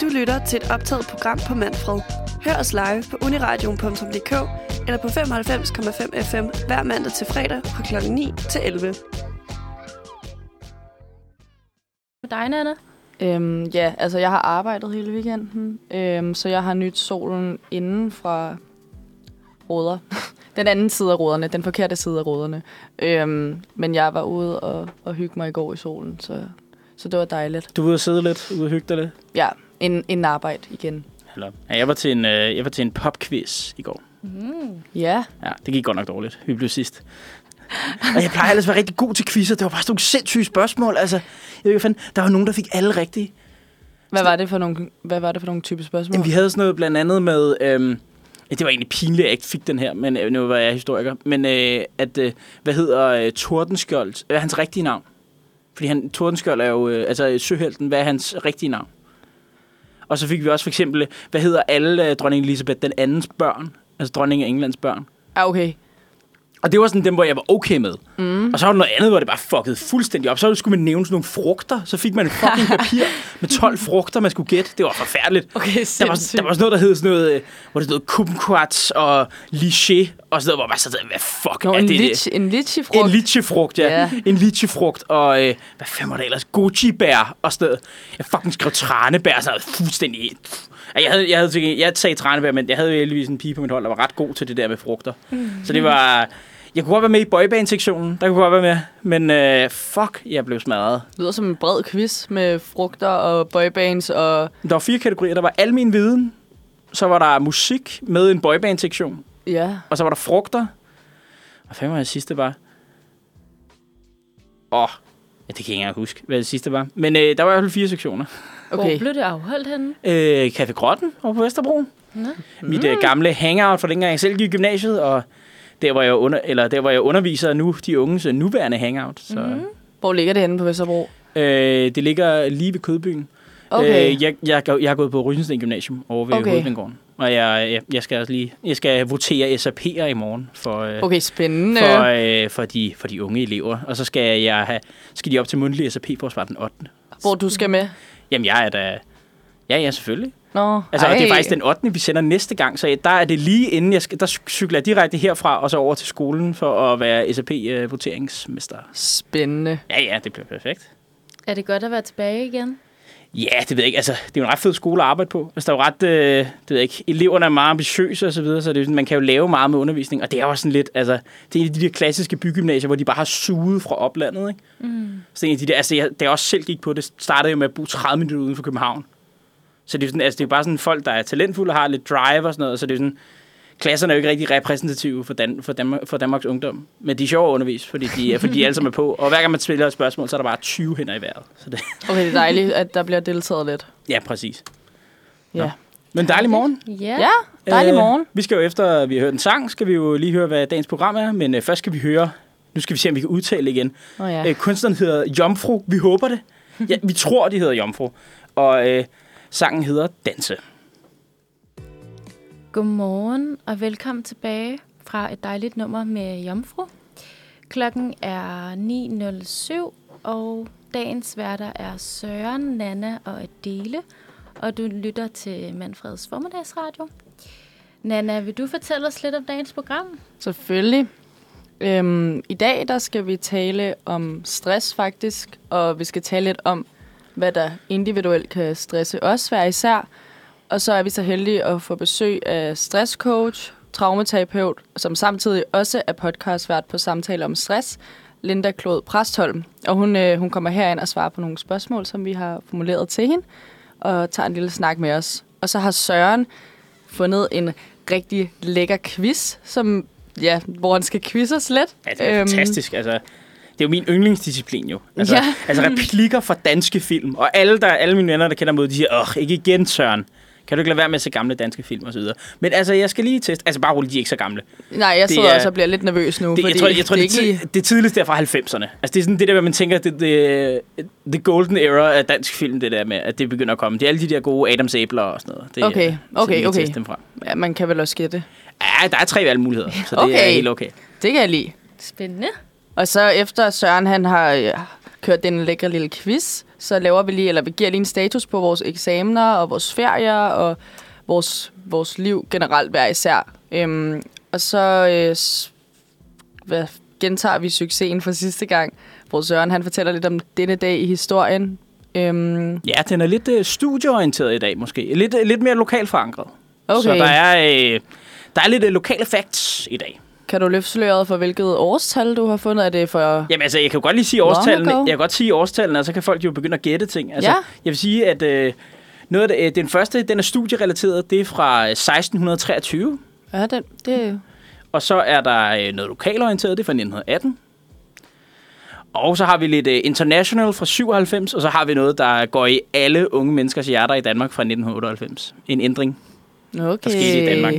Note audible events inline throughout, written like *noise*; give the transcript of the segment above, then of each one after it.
Du lytter til et optaget program på Manfred. Hør os live på uniradion.dk eller på 95,5 FM hver mandag til fredag fra kl. 9 til 11. Med dig, Nana? Øhm, ja, altså jeg har arbejdet hele weekenden, øhm, så jeg har nyt solen inden fra råder. *laughs* den anden side af råderne, den forkerte side af råderne. Øhm, men jeg var ude og, og hygge mig i går i solen, så, så det var dejligt. Du var ude og sidde lidt, ude og hygge dig lidt? Ja, en, en arbejde igen. Eller, ja, jeg var til en, øh, jeg var til en popquiz i går. Mm. Ja, Ja, det gik godt nok dårligt. Vi blev sidst. og jeg plejer ellers at være rigtig god til quizzer. Det var bare sådan nogle sindssyge spørgsmål. Altså, jeg ved ikke. Der var nogen, der fik alle rigtige. hvad var det for nogle, hvad var det for nogle type spørgsmål? Jamen, vi havde sådan noget blandt andet med... Øhm, det var egentlig pinligt, at jeg ikke fik den her, men øh, nu var jeg historiker. Men øh, at, øh, hvad hedder øh, Tordenskjold? Øh, hans rigtige navn. Fordi han, Tordenskjold er jo, øh, altså søhelten, hvad er hans rigtige navn? Og så fik vi også for eksempel, hvad hedder alle øh, dronning Elisabeth den andens børn? Altså dronning af Englands børn. Ah, okay. Og det var sådan dem, hvor jeg var okay med. Mm. Og så var der noget andet, hvor det bare fuckede fuldstændig op. Så skulle man nævne sådan nogle frugter. Så fik man et fucking *laughs* papir med 12 frugter, man skulle gætte. Det var forfærdeligt. Okay, Der var, der var sådan noget, der hed sådan noget, øh, hvor det stod kumquats og liché, og sådan noget, hvor man så hvad fuck Nå, er en, det? lich, en litchi-frugt. En litchifrugt, ja. Ja. En litchifrugt, og øh, hvad fanden var det ellers? Gucci-bær og sådan noget. Jeg fucking skrev tranebær, så fuldstændig... Jeg, havde, jeg, havde, til- jeg sagde tranebær, men jeg havde jo heldigvis en pige på mit hold, der var ret god til det der med frugter. Mm. Så det var... Jeg kunne godt være med i boyband-sektionen. Der kunne godt være med. Men øh, fuck, jeg blev smadret. Det lyder som en bred quiz med frugter og boybands og... Der var fire kategorier. Der var al min viden. Så var der musik med en boyband-sektion. Ja, Og så var der frugter. Hvad fanden var det sidste var? Åh, oh, ja, det kan jeg ikke engang huske, hvad det sidste var. Men øh, der var i hvert fald fire sektioner. Hvor okay. blev det afholdt henne? Øh, Café Grotten over på Vesterbro. Nå. Mit øh, gamle hangout fra dengang jeg selv gik i gymnasiet, og der var jeg, under, eller der var jeg underviser nu, de unges øh, nuværende hangout. Så, mm. Hvor ligger det henne på Vesterbro? øh, det ligger lige ved Kødbyen. Okay. Øh, jeg, jeg, jeg har gået på Rysensten Gymnasium over ved Okay. okay. Hovedvindgården. Og jeg, jeg, jeg skal også lige, jeg skal votere SAP'er i morgen for, øh, Okay, spændende. for, øh, for, de, for de unge elever. Og så skal jeg have, skal de op til mundtlig SAP for at svare den 8. Hvor du skal med? Jamen, jeg er da... Ja, ja, selvfølgelig. Nå, Altså, og det er faktisk den 8. vi sender næste gang, så der er det lige inden, jeg skal, der cykler jeg direkte herfra og så over til skolen for at være SAP-voteringsmester. Spændende. Ja, ja, det bliver perfekt. Er det godt at være tilbage igen? Ja, det ved jeg ikke. Altså, det er jo en ret fed skole at arbejde på. Altså, der er jo ret, øh, det ved jeg ikke, eleverne er meget ambitiøse og så videre, så det er, jo sådan, man kan jo lave meget med undervisning. Og det er jo også sådan lidt, altså, det er en af de der klassiske bygymnasier, hvor de bare har suget fra oplandet, ikke? Mm. Så det er en af de der, altså, jeg, da jeg også selv gik på det, startede jeg med at bo 30 minutter uden for København. Så det er, jo sådan, altså, det er bare sådan folk, der er talentfulde og har lidt drive og sådan noget, så det er sådan, klasserne er jo ikke rigtig repræsentative for, Dan, for, Danmark, for Danmarks ungdom. Men de er sjove at undervise, fordi de, fordi de alle sammen er på. Og hver gang man stiller et spørgsmål, så er der bare 20 hænder i vejret. Så det, Okay, det er dejligt, at der bliver deltaget lidt. ja, præcis. Ja. Nå. Men dejlig morgen. Ja. Ja, dejlig morgen. vi skal jo efter, vi har hørt en sang, skal vi jo lige høre, hvad dagens program er. Men øh, først skal vi høre, nu skal vi se, om vi kan udtale igen. Ja. Ja. Øh, kunstneren hedder Jomfru. Vi håber det. Ja, vi tror, de hedder Jomfru. Og øh, sangen hedder Danse. Godmorgen og velkommen tilbage fra et dejligt nummer med Jomfru. Klokken er 9.07, og dagens værter er Søren, Nana og Adele, og du lytter til Manfreds formiddagsradio. Nana, vil du fortælle os lidt om dagens program? Selvfølgelig. Øhm, I dag der skal vi tale om stress faktisk, og vi skal tale lidt om, hvad der individuelt kan stresse os hver især. Og så er vi så heldige at få besøg af stresscoach, traumaterapeut, som samtidig også er podcastvært på samtaler om stress, Linda Klod Præstholm. Og hun, øh, hun kommer herind og svarer på nogle spørgsmål, som vi har formuleret til hende, og tager en lille snak med os. Og så har Søren fundet en rigtig lækker quiz, som, ja, hvor han skal quizze os lidt. Ja, det er øhm, fantastisk. Altså, det er jo min yndlingsdisciplin jo. Altså, Ja. altså replikker fra danske film. Og alle, der, alle mine venner, der kender mod, de siger, åh, ikke igen, Søren. Kan du ikke lade være med at se gamle danske film og så videre? Men altså, jeg skal lige teste. Altså, bare roligt, de er ikke så gamle. Nej, jeg Det sidder er- også og bliver lidt nervøs nu, Det, fordi jeg tror, jeg tror det det, er det, ikke det, det tidligste er fra 90'erne. Altså, det er sådan det der, hvor man tænker, det, det, the golden era af dansk film, det der med, at det begynder at komme. Det er alle de der gode Adams æbler og sådan noget. Det, er- Okay, så okay, okay. teste Dem fra. Ja, man kan vel også gætte. Ja, der er tre valgmuligheder, så det er Okay. helt okay. Det kan jeg lide. Spændende. Og så efter Søren han har øh, kørt den lækre lille quiz, så laver vi lige, eller vi giver lige en status på vores eksamener og vores ferier og vores, vores liv generelt hver især. Øhm, og så øh, hvad, gentager vi succesen fra sidste gang, hvor Søren han fortæller lidt om denne dag i historien. Øhm, Ja, den er lidt øh, studieorienteret i dag måske. Lidt, øh, lidt mere lokalt forankret. okay, Så der er, øh, der er lidt øh, lokale facts i dag. Kan du løfte sløret for, hvilket årstal du har fundet? Er det for... Jamen altså, jeg kan jo godt lige sige årstallene. Jeg kan godt sige årstallene, og så kan folk jo begynde at gætte ting. Altså, Ja. Jeg vil sige, at øh, noget af det, øh, den første, den er studierelateret. Det er fra øh, 1623. Ja, det, det, Og så er der øh, noget lokalorienteret, det er fra 1918. Og så har vi lidt øh, international fra 97, og så har vi noget, der går i alle unge menneskers hjerter i Danmark fra 1998. En ændring. Okay. skete i Danmark.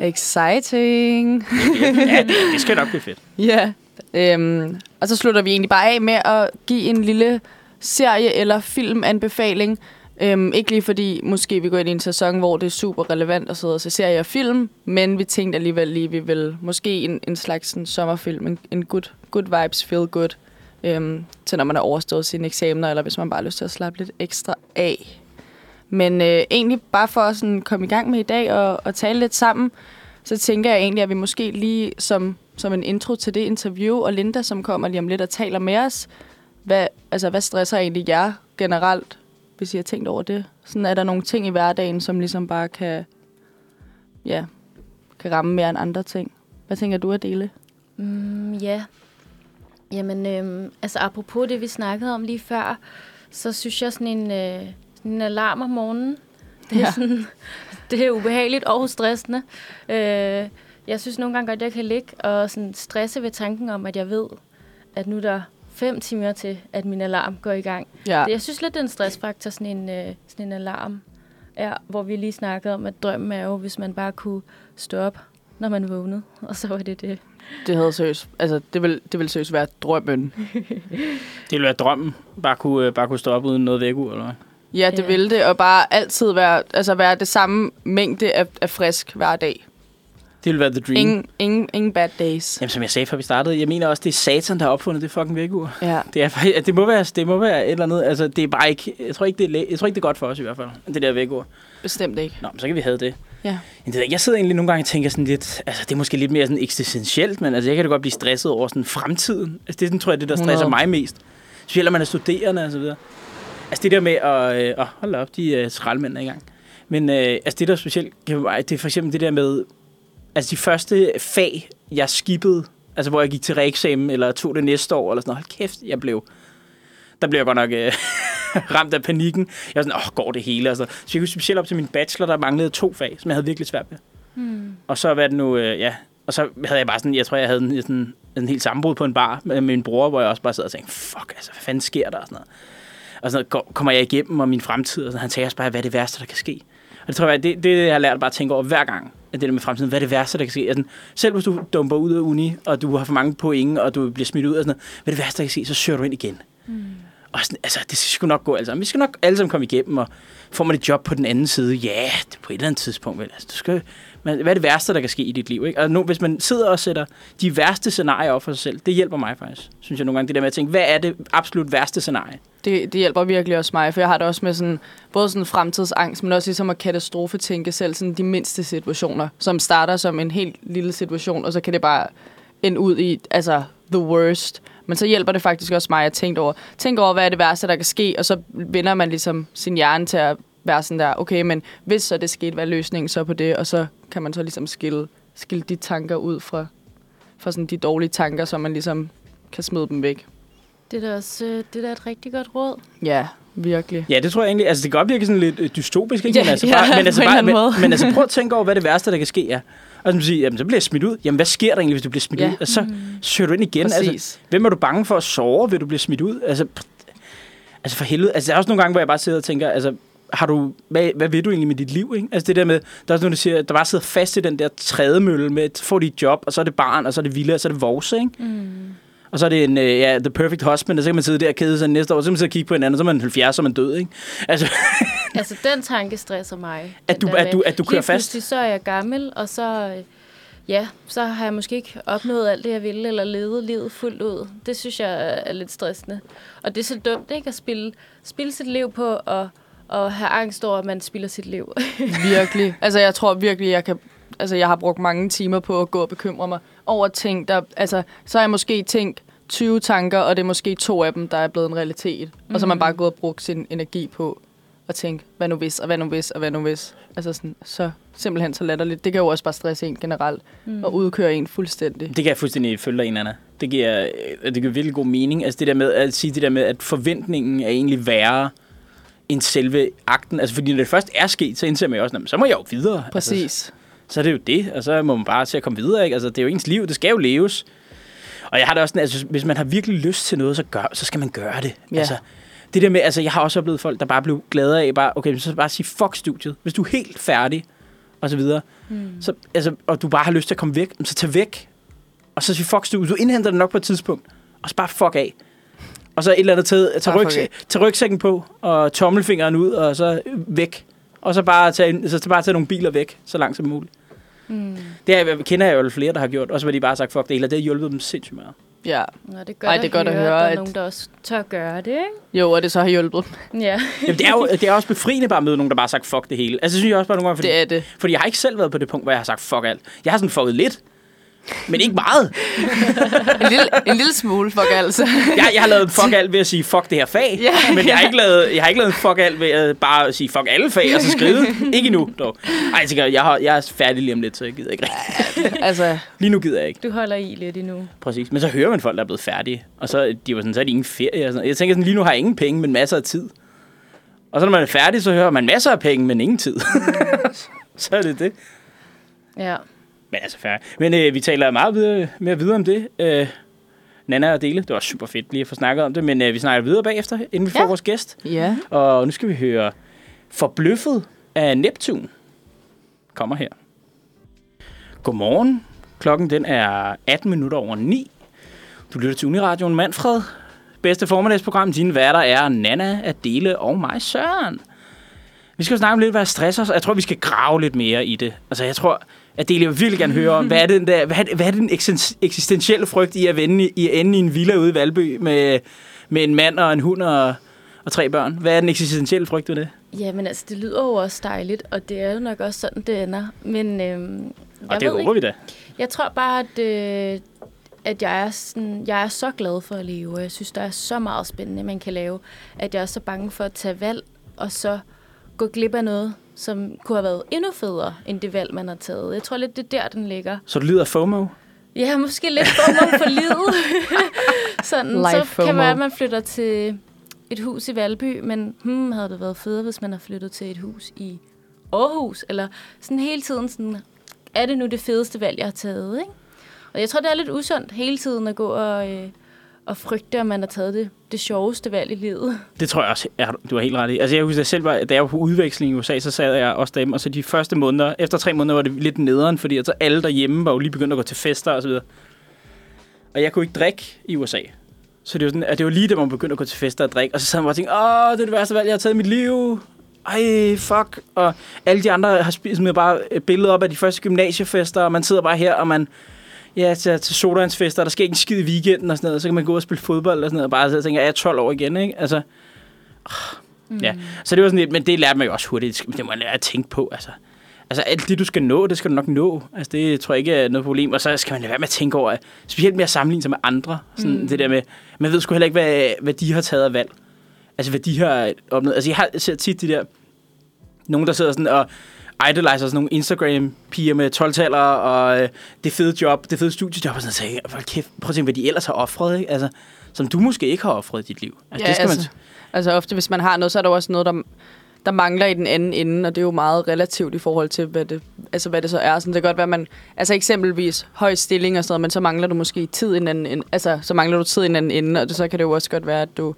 Exciting. Ja, det, *laughs* det skal nok blive fedt. Ja. Øhm, og så slutter vi egentlig bare af med at give en lille serie- eller filmanbefaling. Øhm, ikke lige fordi måske vi går ind i en sæson, hvor det er super relevant at sidde og se serier og film, men vi tænkte alligevel lige, vi vil måske en, en slags en sommerfilm, en, en good, good vibes, feel good, øhm, til når man har overstået sine eksamener, eller hvis man bare har lyst til at slappe lidt ekstra af. Men øh, egentlig bare for at sådan komme i gang med i dag og, og tale lidt sammen, så tænker jeg egentlig, at vi måske lige som, som en intro til det interview, og Linda, som kommer lige om lidt og taler med os, hvad, altså, hvad stresser egentlig jer generelt, hvis I har tænkt over det? Sådan er der nogle ting i hverdagen, som ligesom bare kan, ja, kan ramme mere end andre ting. Hvad tænker du at dele? Mm, ja. Jamen, øhm, altså apropos det, vi snakkede om lige før, så synes jeg sådan en, øh, en alarm om morgenen, det er, Ja. sådan, det er ubehageligt og stressende. Øh, jeg synes nogle gange godt, jeg kan ligge og sådan stresse ved tanken om, at jeg ved, at nu er der fem timer til, at min alarm går i gang. Ja. Jeg synes lidt, det er en stressfaktor, sådan en, øh, sådan en alarm. Ja, hvor vi lige snakkede om, at drømmen er jo, hvis man bare kunne stå op, når man vågnede. *laughs* Og så var det det. Det havde seriøst, altså det vil, det vil seriøst være drømmen. *laughs* Det ville være drømmen. Bare kunne, øh, bare kunne stå op uden noget vækkeur, eller hvad? Ja, det Ja. vil det, og bare altid være, altså være det samme mængde af, af frisk hver dag. Det ville være the dream. Ingen, ingen, ingen bad days. Jamen, som jeg sagde, før vi startede, jeg mener også, det er satan, der har opfundet det fucking vækkeur. Ja. Det, er, det, må være, det må være et eller andet. Altså, det er bare ikke... Jeg tror ikke, det er, jeg tror ikke, det er godt for os i hvert fald, det der vækkeur. Bestemt ikke. Nå, men så kan vi have det. Ja. Men det, jeg sidder egentlig nogle gange og tænker sådan lidt... Altså, det er måske lidt mere sådan eksistentielt, men altså, jeg kan da godt blive stresset over sådan fremtiden. Altså, det er sådan, tror jeg, det der stresser 100. mig mest. Specielt, når man er studerende og så videre. Altså, det der med at... Øh, hold op, de øh, skraldemænd er i gang. Men øh, altså, det der er specielt det er for eksempel det der med... Altså, de første fag, jeg skippede, altså, hvor jeg gik til reeksamen, eller tog det næste år, eller sådan noget. Hold kæft, jeg blev... Der blev jeg godt nok øh, *laughs* ramt af panikken. Jeg var sådan, åh, går det hele? Altså, så jeg kunne specielt op til min bachelor, der manglede to fag, som jeg havde virkelig svært ved. Hmm. Og så var det nu, øh, ja, og så havde jeg bare sådan, jeg tror, jeg havde en, sådan, en helt sammenbrud på en bar med min bror, hvor jeg også bare sad og tænkte, fuck, altså, hvad fanden sker der? Og sådan noget. Og sådan noget, kommer jeg igennem og min fremtid? Og sådan, han sagde også bare, hvad er det værste, der kan ske? Og det tror jeg, det, det jeg har lært bare at tænke over hver gang, at det der med fremtiden, hvad er det værste, der kan ske? Altså, selv hvis du dumper ud af uni, og du har for mange point, og du bliver smidt ud, og sådan noget, hvad er det værste, der kan ske? Så søger du ind igen. Mm. Og sådan, altså, det skal sgu nok gå alle sammen. Vi skal nok alle sammen komme igennem, og får man et job på den anden side, ja, det på et eller andet tidspunkt, vel? Altså, du skal, men hvad er det værste, der kan ske i dit liv? Ikke? Og nu, hvis man sidder og sætter de værste scenarier op for sig selv, det hjælper mig faktisk, synes jeg nogle gange, det der med at tænke, hvad er det absolut værste scenarie? Det, det hjælper virkelig også mig, for jeg har det også med sådan, både sådan fremtidsangst, men også ligesom at katastrofetænke selv sådan de mindste situationer, som starter som en helt lille situation, og så kan det bare ende ud i, altså, the worst. Men så hjælper det faktisk også mig at tænke over, tænke over, hvad er det værste, der kan ske, og så vender man ligesom sin hjerne til at være sådan der, okay, men hvis så det skete, hvad er løsningen så på det? Og så kan man så ligesom skille, skille de tanker ud fra, fra sådan de dårlige tanker, så man ligesom kan smide dem væk. Det er da også øh, det er da et rigtig godt råd. Ja, virkelig. Ja, det tror jeg egentlig, altså det kan godt virke sådan lidt øh, dystopisk, ikke? Ja, men, altså, ja, bare, men, altså, bare, men, men altså prøv at tænke over, hvad det værste, der kan ske er. Og så sige, jamen så bliver jeg smidt ud. Jamen hvad sker der egentlig, hvis du bliver smidt Ja. ud? Og så søger du ind igen. Præcis. Altså, hvem er du bange for at sove, vil du blive smidt ud? Altså, altså for helvede. Altså der er også nogle gange, hvor jeg bare sidder og tænker, altså har du, hvad, hvad vil du egentlig med dit liv? Ikke? Altså det der med, der er nogen, der siger, der bare sidder fast i den der trædemølle med, at få dit job, og så er det barn, og så er det villa, og så er det vores, ikke? Mm. Og så er det en, uh, ja, the perfect husband, og så kan man sidde der og kede sig næste år, så kan man sidde og kigge på hinanden, og så er man 70, så er man død, ikke? Altså, *laughs* Altså, den tanke stresser mig. At du- at du- at du kører lige fast? pludselig så er jeg gammel, og så, øh, ja, så har jeg måske ikke opnået alt det, jeg ville, eller levet livet fuldt ud. Det synes jeg er lidt stressende. Og det er så dumt, ikke? At spille, spille sit liv på at, at have angst over, at man spilder sit liv. *laughs* Virkelig. Altså, jeg tror virkelig, jeg kan... Altså, jeg har brugt mange timer på at gå og bekymre mig over ting, der... Altså, så har jeg måske tænkt 20 tanker, og det er måske to af dem, der er blevet en realitet. Mm. Og så har man bare gået og brugt sin energi på at tænke, hvad nu hvis, og hvad nu hvis, og hvad nu hvis. Altså sådan, så simpelthen så latterligt. Det kan jo også bare stresse en generelt, mm. og udkøre en fuldstændig. Det kan jeg fuldstændig følge dig ind, Anna. Det giver, det giver virkelig god mening. Altså det der med at sige det der med, at forventningen er egentlig værre end selve akten. Altså fordi når det først er sket, så indser man jo også, "Nå, men så må jeg jo videre. Præcis. Altså, så er det jo det, og så må man bare til at komme videre. Ikke? Altså, det er jo ens liv, det skal jo leves. Og jeg har det også sådan, altså, hvis man har virkelig lyst til noget, så, gør, så skal man gøre det. Ja. Altså, det der med, altså, jeg har også oplevet folk, der bare blev glade af, bare, okay, så bare sige, fuck studiet. Hvis du er helt færdig, og så videre, mm. så, altså, og du bare har lyst til at komme væk, så tag væk. Og så sige, fuck studiet. Du indhenter det nok på et tidspunkt, og så bare fuck af. Og så et eller andet, tage, tage, Bare ryg, fuck af. tage rygsækken på, og tommelfingeren ud, og så væk. Og så bare tage, så bare tage nogle biler væk, så langt som muligt. Mm. Det er, kender jeg jo flere, der har gjort. Og så har de bare sagt, fuck det hele. Det har hjulpet dem sindssygt meget. Ja. Nå, det er godt, Ej, det er godt at høre, at der er nogen, der også tør gøre det, ikke? Jo, og det så har hjulpet. Ja. Jamen, det er jo det er også befriende bare at møde nogen, der bare har sagt, fuck det hele. Altså, det synes jeg også bare nogle gange, fordi, Det er det. fordi jeg har ikke selv været på det punkt, hvor jeg har sagt, fuck alt. Jeg har sådan fucket lidt. Men ikke meget. *laughs* En lille, en lille smule, fuck altså. *laughs* Jeg, jeg har lavet fuck alt ved at sige, fuck det her fag. Ja. Men jeg har, ikke lavet, jeg har ikke lavet fuck alt ved at bare sige, fuck alle fag, og så skrive. ikke endnu, dog. Ej, jeg tænker, jeg, har, jeg er færdig lige om lidt, så jeg gider ikke *laughs* altså, Lige nu gider jeg ikke. Du holder i lidt endnu. Præcis. Men så hører man folk, der er blevet færdige. Og så, de var sådan, så er de ingen ferie. Og sådan. Jeg tænker sådan, lige nu har jeg ingen penge, men masser af tid. Og så når man er færdig, så hører man masser af penge, men ingen tid. så er det det. Ja. Men altså færdig. Men øh, vi taler meget videre, mere videre om det. Øh, Nana og Dele, det var super fedt lige at få snakket om det, men øh, vi snakker videre bagefter, inden vi får Ja. vores gæst. ja. Og nu skal vi høre Forbløffet af Neptun. Kommer her. Godmorgen. Klokken den er 18 minutter over 9. Du lytter til Uniradioen Manfred. Bedste formiddagsprogram. Dine værter er Nana, Adele og mig, Søren. Vi skal jo snakke om lidt, hvad stresser os. Jeg tror, vi skal grave lidt mere i det. Altså, jeg tror, Adele, jeg vil virkelig gerne høre om, hvad er, den der, hvad hvad er den eksistentielle frygt i at, vende, i at ende i en villa ude i Valby med, med en mand og en hund og, og tre børn? Hvad er den eksistentielle frygt ved det? Jamen altså, det lyder jo også dejligt, og det er jo nok også sådan, det ender. Men øhm, Og jeg det håber vi da. Jeg tror bare, at, øh, at jeg, er sådan, jeg er så glad for at leve, og jeg synes, der er så meget spændende, man kan lave, at jeg er så bange for at tage valg, og så gå glip af noget, som kunne have været endnu federe, end det valg, man har taget. Jeg tror lidt, det er der, den ligger. Så du lider af FOMO? Ja, måske lidt FOMO for livet. *laughs* Sådan, Life så FOMO. kan være, at man flytter til et hus i Valby, men hmm, havde det været federe, hvis man har flyttet til et hus i Aarhus, eller sådan hele tiden sådan, er det nu det fedeste valg, jeg har taget, ikke? Og jeg tror, det er lidt usundt hele tiden at gå og, øh, og frygte, om man har taget det, det sjoveste valg i livet. Det tror jeg også, ja, du har helt ret i. Altså, jeg husker, at selv da jeg var på udveksling i USA, så sad jeg også derhjemme, og så de første måneder, efter tre måneder, var det lidt nederen, fordi altså, alle derhjemme var jo lige begyndt at gå til fester og så videre. Og jeg kunne ikke drikke i USA. Så det var, sådan, at det var lige da man begyndte at gå til fester og drikke. Og så sad man bare og tænkte, åh, det er det værste valg, jeg har taget i mit liv. Ej, fuck. Og alle de andre har smidt smider bare billeder op af de første gymnasiefester, og man sidder bare her, og man ja, til, til sodavandsfester, og der sker ikke en skid i weekenden og sådan noget, så kan man gå og spille fodbold og sådan noget, og bare sidde og tænke, jeg er 12 år igen, ikke? Altså, mm. ja. Så det var sådan lidt, men det lærte man jo også hurtigt, det må man lære at tænke på, altså. Altså alt det, du skal nå, det skal du nok nå. Altså det tror jeg ikke er noget problem. Og så skal man lade være med at tænke over, specielt med at sammenligne sig med andre. Sådan mm. det der med, man ved sgu heller ikke, hvad, hvad de har taget af valg. Altså hvad de har opnået. Altså jeg har ser tit de der, nogen der sidder sådan og idolizer sådan nogle Instagram-piger med 12 og øh, det fede job, det fede studiejob, og sådan noget. Så jeg, kæft, prøv at tænke, hvad de ellers har offret, ikke? Altså, som du måske ikke har offret i dit liv. Altså, Ja, det skal altså, man, altså ofte, hvis man har noget, så er der også noget, der, der mangler i den anden ende, og det er jo meget relativt i forhold til, hvad det, altså, hvad det så er. Sådan, det kan godt være, man, altså eksempelvis høj stilling og sådan noget, men så mangler du måske tid i en anden ende, altså så mangler du tid i en anden ende, og det, så kan det jo også godt være, at du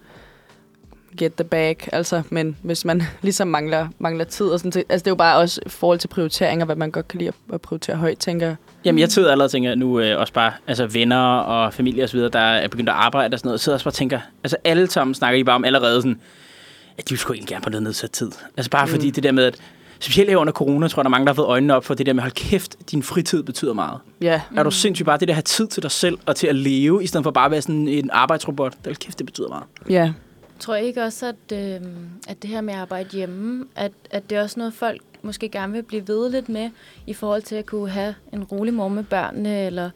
get the bag, altså, men hvis man *laughs* ligesom mangler, mangler tid og sådan så, altså det er jo bare også i forhold til prioriteringer, hvad man godt kan lide at, prioritere højt, tænker jeg. Jamen, jeg sidder allerede og tænker nu øh, også bare, altså venner og familie og så videre, der er begyndt at arbejde og sådan noget, sidder også bare og tænker, altså alle sammen snakker I bare om allerede sådan, at de sgu egentlig gerne på noget nedsat tid. Altså bare mm. fordi det der med, at specielt her under corona, tror jeg, der er mange, der har fået øjnene op for det der med, hold kæft, din fritid betyder meget. Ja. Mm. Er du sindssygt bare det der at have tid til dig selv og til at leve, i stedet for bare at være sådan en arbejdsrobot? Det, hold kæft, det betyder meget. Ja. Tror jeg ikke også, at, øh, at det her med at arbejde hjemme, at, at det er også noget, folk måske gerne vil blive ved lidt med, i forhold til at kunne have en rolig mor med børnene, eller,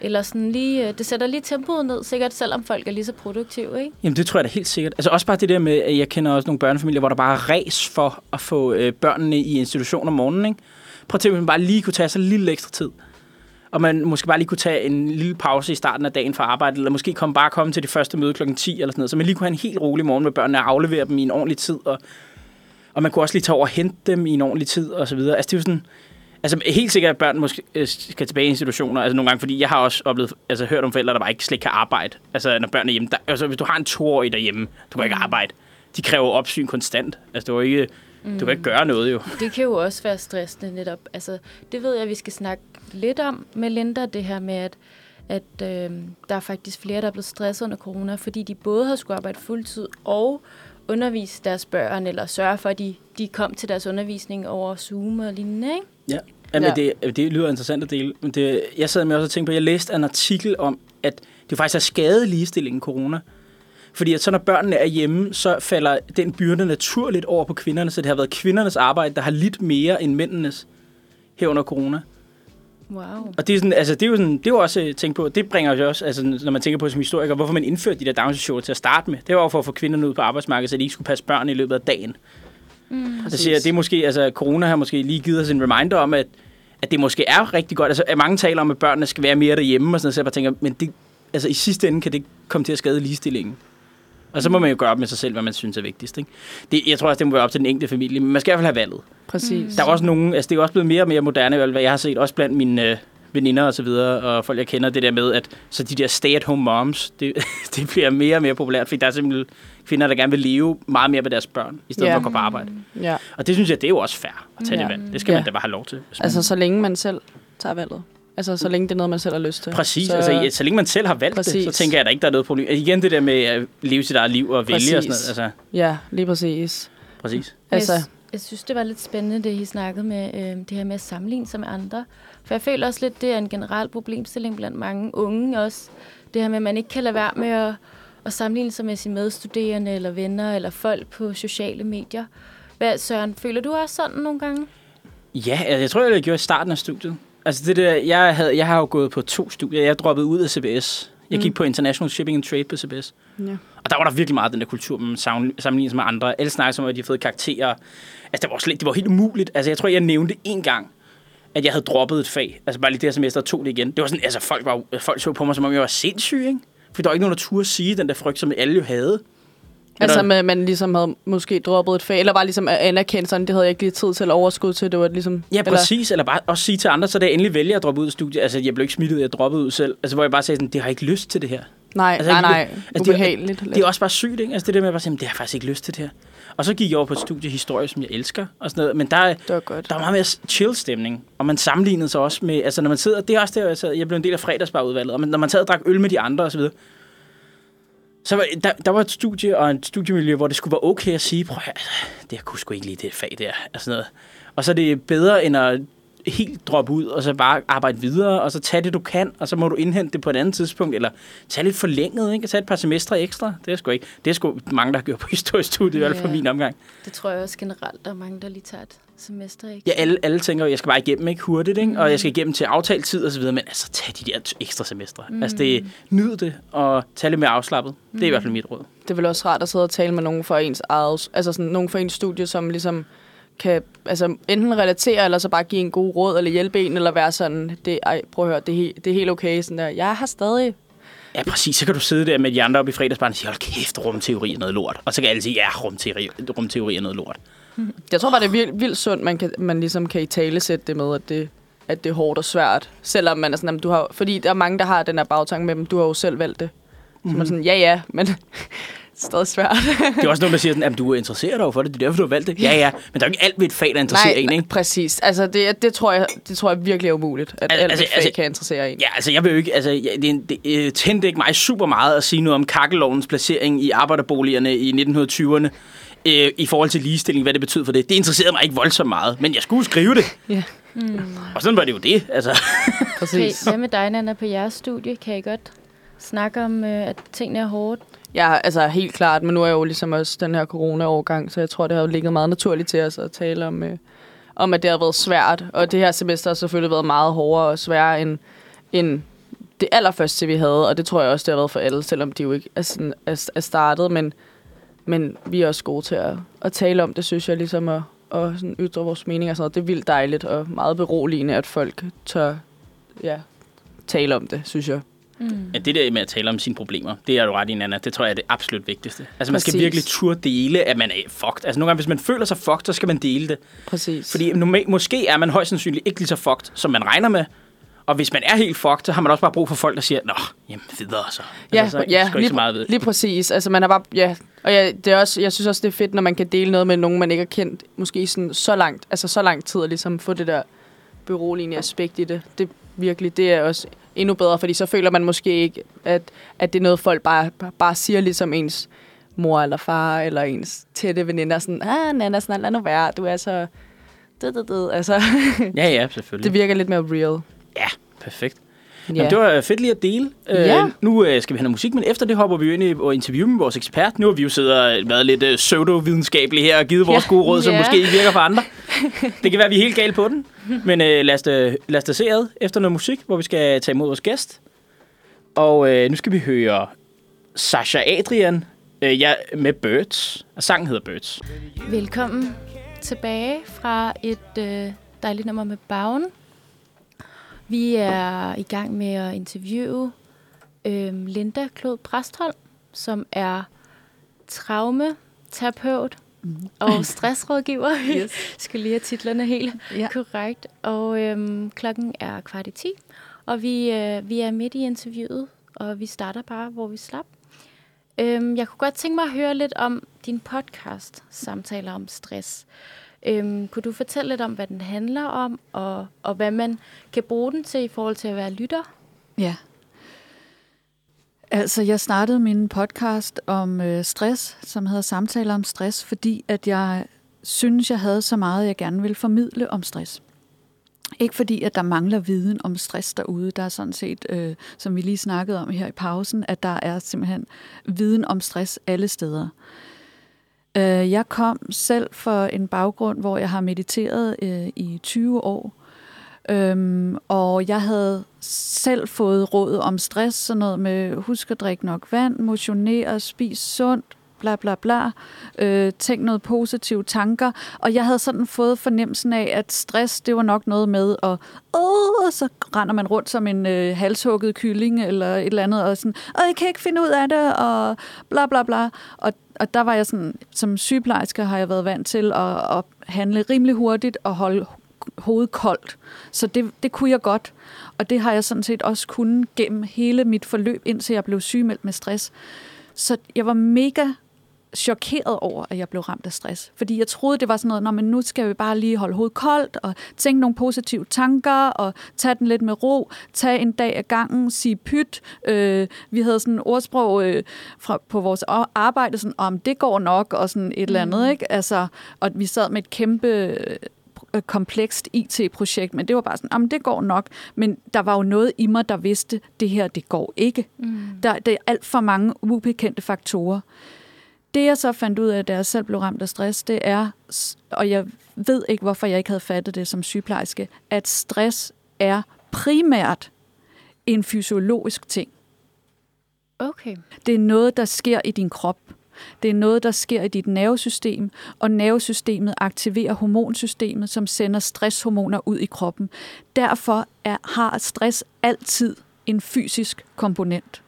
eller sådan lige, øh, det sætter lige tempoet ned, sikkert selvom folk er lige så produktive, ikke? Jamen, det tror jeg da helt sikkert. Altså også bare det der med, at jeg kender også nogle børnefamilier, hvor der bare er ræs for at få øh, børnene i institution om morgenen, ikke? Prøv at tænke, at man bare lige kunne tage sig lidt ekstra tid. Og man måske bare lige kunne tage en lille pause i starten af dagen fra arbejde, eller måske komme, bare komme til det første møde klokken 10 eller sådan noget, så man lige kunne have en helt rolig morgen med børnene og aflevere dem i en ordentlig tid, og, og man kunne også lige tage over og hente dem i en ordentlig tid, og så videre. Altså det er jo sådan, altså helt sikkert, at børn måske øh, skal tilbage i institutioner, altså nogle gange, fordi jeg har også oplevet, altså hørt om forældre, der bare ikke slet kan arbejde. Altså når børn er hjemme, der, altså hvis du har en toårig derhjemme, du kan ikke arbejde. De kræver opsyn konstant. Altså du, er ikke, du kan ikke gøre noget jo. Det kan jo også være stressende netop. Altså, det ved jeg, vi skal snakke lidt om med Linda, det her med, at, at øh, der er faktisk flere, der er blevet stresset under corona, fordi de både har skulle arbejde fuldtid og undervise deres børn, eller sørge for, at de, de kom til deres undervisning over Zoom og lignende, ikke? Ja. Jamen, Ja. det, det lyder interessant at dele. Men det, jeg sad med også og tænkte på, jeg læste en artikel om, at det faktisk er skadet ligestillingen corona. Fordi at så når børnene er hjemme, så falder den byrde naturligt over på kvinderne, så det har været kvindernes arbejde, der har lidt mere end mændenes her under corona. Wow. Og det er, sådan, altså, det er jo sådan, det er jo også at tænke på, det bringer jo også, altså, når man tænker på som historiker, hvorfor man indførte de der daginstitutioner til at starte med. Det var jo for at få kvinderne ud på arbejdsmarkedet, så de ikke skulle passe børn i løbet af dagen. Mm. Jeg siger, det er måske, altså corona har måske lige givet os en reminder om, at, at det måske er rigtig godt. Altså, at mange taler om, at børnene skal være mere derhjemme og sådan noget, så jeg bare tænker, men det, altså, i sidste ende kan det komme til at skade ligestillingen. Og så må man jo gøre op med sig selv, hvad man synes er vigtigst. Ikke? Det, jeg tror også, det må være op til den enkelte familie, men man skal i hvert fald have valget. Præcis. Der er også nogen, altså det er også blevet mere og mere moderne, vel, hvad jeg har set, også blandt mine øh, veninder og så videre, og folk jeg kender, det der med, at så de der stay-at-home moms, det, *laughs* det bliver mere og mere populært, fordi der er simpelthen kvinder, der gerne vil leve meget mere med deres børn, i stedet Ja. for at gå på arbejde. Ja. Og det synes jeg, det er jo også fair at tage Ja. det valg. Det skal Ja. man da bare have lov til. Altså, så længe man selv tager valget. Altså, så længe det er noget, man selv har lyst til. Præcis, Så, så, altså, ja, så længe man selv har valgt Præcis. det, så tænker jeg, at der ikke der er noget problem. Altså, igen det der med at leve sit eget liv og vælge Præcis. og sådan noget. Altså, Ja, lige præcis. præcis. Altså, Jeg, jeg synes, det var lidt spændende, det I snakkede med øh, det her med at sammenligne sig med andre. For jeg føler også lidt, det er en generel problemstilling blandt mange unge også. Det her med, at man ikke kan lade være med at, at sammenligne sig med sine medstuderende eller venner eller folk på sociale medier. Hvad, Søren, føler du også sådan nogle gange? Ja, altså, jeg tror, jeg gjorde i starten af studiet. Altså det der, jeg, havde, jeg har jo gået på to studier. Jeg droppede ud af CBS. Jeg gik Mm. på International Shipping and Trade på CBS. ja. Og der var der virkelig meget den der kultur, man sammen- sammenligner sig med andre. Alle snakkede om, at de havde fået karakterer. Altså, det var, slet, det var helt umuligt. Altså, jeg tror, jeg nævnte en gang, at jeg havde droppet et fag. Altså, bare lige det her semester og tog det igen. Det var sådan, altså, folk, var, folk så på mig, som om jeg var sindssyg, ikke? For der var ikke nogen, der turde sige den der frygt, som alle jo havde. Altså, Eller- med, at man ligesom havde måske droppet et fag, eller bare ligesom at anerkende sådan, det havde jeg ikke lige tid til at overskud til, det var ligesom... Ja, præcis. Eller, eller bare også sige til andre, så jeg endelig vælger at droppe ud af studiet. Altså, jeg blev ikke smittet, jeg droppede ud selv. Altså, hvor jeg bare sagde sådan, det har jeg ikke lyst til det her. Nej, Altså, nej, jeg- nej, altså, det- ubehageligt. Det er også bare sygt, ikke? Altså det der med at bare sige, "Men det har jeg faktisk ikke lyst til det her. Og så gik jeg over på et studie historie, som jeg elsker, og sådan noget. Men der, er- det var godt. der var meget mere chill stemning, og man sammenlignede sig også med, altså når man sidder, det er også der, jeg, sad, jeg blev en del af fredagsbarudvalget, og man, når man sad og drak øl med de andre osv., så så var, der, der var et studie og et studiemiljø, hvor det skulle være okay at sige, prøv at, altså, det jeg kunne sgu ikke lide det fag der, og sådan noget. Og så er det bedre end at helt droppe ud, og så bare arbejde videre, og så tage det, du kan, og så må du indhente det på et andet tidspunkt, eller tage lidt forlænget, ikke? Tage et par semestre ekstra. Det er sgu ikke. Det er sgu mange, der har gjort på *laughs* historiestudiet, i hvert fald min omgang. Det tror jeg også generelt, der er mange, der lige tager et semester, ikke? Ja, alle, alle tænker, jeg skal bare igennem ikke hurtigt, ikke? og jeg skal igennem til aftalt tid og så videre, men altså, tag de der ekstra semestre. Mm. Altså, det, nyd det, og tag lidt mere afslappet. Mm. Det er i hvert fald mit råd. Det er vel også rart at sidde og tale med nogen for ens eget, altså sådan nogen for ens studie, som ligesom kan altså, enten relatere, eller så bare give en god råd, eller hjælpe en, eller være sådan, det, ej, prøv at høre, det er, det er helt okay, sådan der, jeg har stadig, Ja, præcis. Så kan du sidde der med de andre oppe i fredagsbarn og sige, hold kæft, rumteori er noget lort. Og så kan alle sige, ja, rumteori, rumteori er noget lort. jeg tror bare, det er vildt, vildt sundt, man, kan, man ligesom kan i tale sætte det med, at det, at det er hårdt og svært, selvom man er sådan, jamen, du har, fordi der er mange, der har den her bagtanke med dem, du har jo selv valgt det. Så Mhm. man er sådan, ja ja, men stadig svært. *laughs* Det er også nogen, der siger, at du er interesseret over for det, det er derfor, du har valgt det. Ja, ja, men der er jo ikke alt ved et fag, der interesserer en, ikke? præcis. Altså, det, det, tror jeg, det tror jeg virkelig er umuligt, at Altså, alt altså, fag altså- kan interessere en. Ja, altså jeg vil jo ikke, altså ja, det, det øh, tændte ikke mig super meget at sige noget om kakkelovens placering i arbejderboligerne i 1920'erne, øh, i forhold til ligestilling, hvad det betyder for det. Det interesserede mig ikke voldsomt meget, men jeg skulle skrive det. Ja. Mm. Og sådan var det jo det. Altså, Okay, *laughs* Præcis. hvad med dig, Nana, på jeres studie? Kan I godt snakke om, øh, at tingene er hårdt? Ja, altså helt klart, men nu er jeg jo ligesom også den her corona-årgang, så jeg tror, det har jo ligget meget naturligt til os at tale om, øh, om at det har været svært. Og det her semester har selvfølgelig været meget hårdere og sværere end, end det allerførste, vi havde. Og det tror jeg også, det har været for alle, selvom de jo ikke er, sådan, er, er startet. Men, men vi er også gode til at, at tale om det, synes jeg, ligesom at, og sådan ytre vores mening og sådan noget. Det er vildt dejligt og meget beroligende, at folk tør ja, tale om det, synes jeg. Mm. ja, det der med at tale om sine problemer, det er du ret i, Nana. Det tror jeg er det absolut vigtigste. Altså, man skal virkelig turde dele, at man er fucked. Altså, nogle gange, hvis man føler sig fucked, så skal man dele det. Præcis. Fordi normalt, måske er man højst sandsynligt ikke lige så fucked, som man regner med. Og hvis man er helt fucked, så har man også bare brug for folk, der siger, Nå, jamen videre så. Ja, altså, så ja skal ikke lige, så meget ved. lige præcis. Altså, man har bare, ja, og ja, det er også, jeg synes også, det er fedt, når man kan dele noget med nogen, man ikke har kendt, måske sådan så langt, altså så lang tid, og ligesom få det der beroligende aspekt i det. Det virkelig, det er også endnu bedre, fordi så føler man måske ikke, at, at det er noget, folk bare, bare siger, ligesom ens mor eller far, eller ens tætte veninder, sådan, ah, Nana, sådan, lad nu være, du er så... Det, det, det. Altså, *laughs* Ja, ja, selvfølgelig. det virker lidt mere real. Ja, perfekt. Ja. Jamen, det var fedt lige at dele. Ja. Øh, nu øh, skal vi have noget musik, men efter det hopper vi ind i og interviewe med vores ekspert. Nu har vi jo siddet og været lidt øh, pseudo-videnskabelige her og givet vores Ja. gode råd, som Ja. måske ikke virker for andre. *laughs* det kan være, at vi er helt gale på den. Men øh, lad, os, da- lad os da se ad efter noget musik, hvor vi skal tage imod vores gæst. Og øh, nu skal vi høre Sasha Adrian øh, ja, med Birds. Og sangen hedder Birds. Velkommen tilbage fra et øh, dejligt nummer med Bagen. Vi er i gang med at interviewe øh, Linda Klod Præstholm, som er traumaterapeut og stressrådgiver. *laughs* Yes. *laughs* skal lige have titlerne helt Ja. korrekt. Og øhm, klokken er kvart i 10, og vi, øh, vi er midt i interviewet, og vi starter bare, hvor vi slap. Øhm, jeg kunne godt tænke mig at høre lidt om din podcast, Samtaler om stress. Øhm, kunne du fortælle lidt om, hvad den handler om, og, og hvad man kan bruge den til i forhold til at være lytter? Ja. Altså, jeg startede min podcast om øh, stress, som hedder Samtaler om stress, fordi at jeg synes, jeg havde så meget, jeg gerne ville formidle om stress. Ikke fordi, at der mangler viden om stress derude. Der er sådan set, øh, som vi lige snakkede om her i pausen, at der er simpelthen viden om stress alle steder. Øh, jeg kom selv for en baggrund, hvor jeg har mediteret øh, i 20 år, Øhm, og jeg havde selv fået råd om stress, sådan noget med husk at drikke nok vand, motionere, spis sundt, bla bla bla, øh, tænk noget positive tanker. Og jeg havde sådan fået fornemmelsen af, at stress, det var nok noget med, at åh, så render man rundt som en øh, halshugget kylling eller et eller andet, og sådan, og jeg kan ikke finde ud af det, og bla bla bla. Og, og der var jeg sådan, som sygeplejerske har jeg været vant til at, at handle rimelig hurtigt og holde hovedet koldt. Så det, det kunne jeg godt. Og det har jeg sådan set også kunnet gennem hele mit forløb, indtil jeg blev sygemeldt med stress. Så jeg var mega chokeret over, at jeg blev ramt af stress. Fordi jeg troede, det var sådan noget, men nu skal vi bare lige holde hovedet koldt, og tænke nogle positive tanker, og tage den lidt med ro, tage en dag ad gangen, sige pyt. Øh, vi havde sådan et ordsprog øh, fra, på vores arbejde, sådan, om det går nok, og sådan et eller andet, ikke? Altså, og vi sad med et kæmpe øh, komplekst IT-projekt, men det var bare sådan, jamen det går nok. Men der var jo noget i mig, der vidste, det her, det går ikke. Mm. Der, der er alt for mange ubekendte faktorer. Det jeg så fandt ud af, da jeg selv blev ramt af stress, det er, og jeg ved ikke, hvorfor jeg ikke havde fattet det som sygeplejerske, at stress er primært en fysiologisk ting. Okay. Det er noget, der sker i din krop. Det er noget, der sker i dit nervesystem, og nervesystemet aktiverer hormonsystemet, som sender stresshormoner ud i kroppen. Derfor er, har stress altid en fysisk komponent.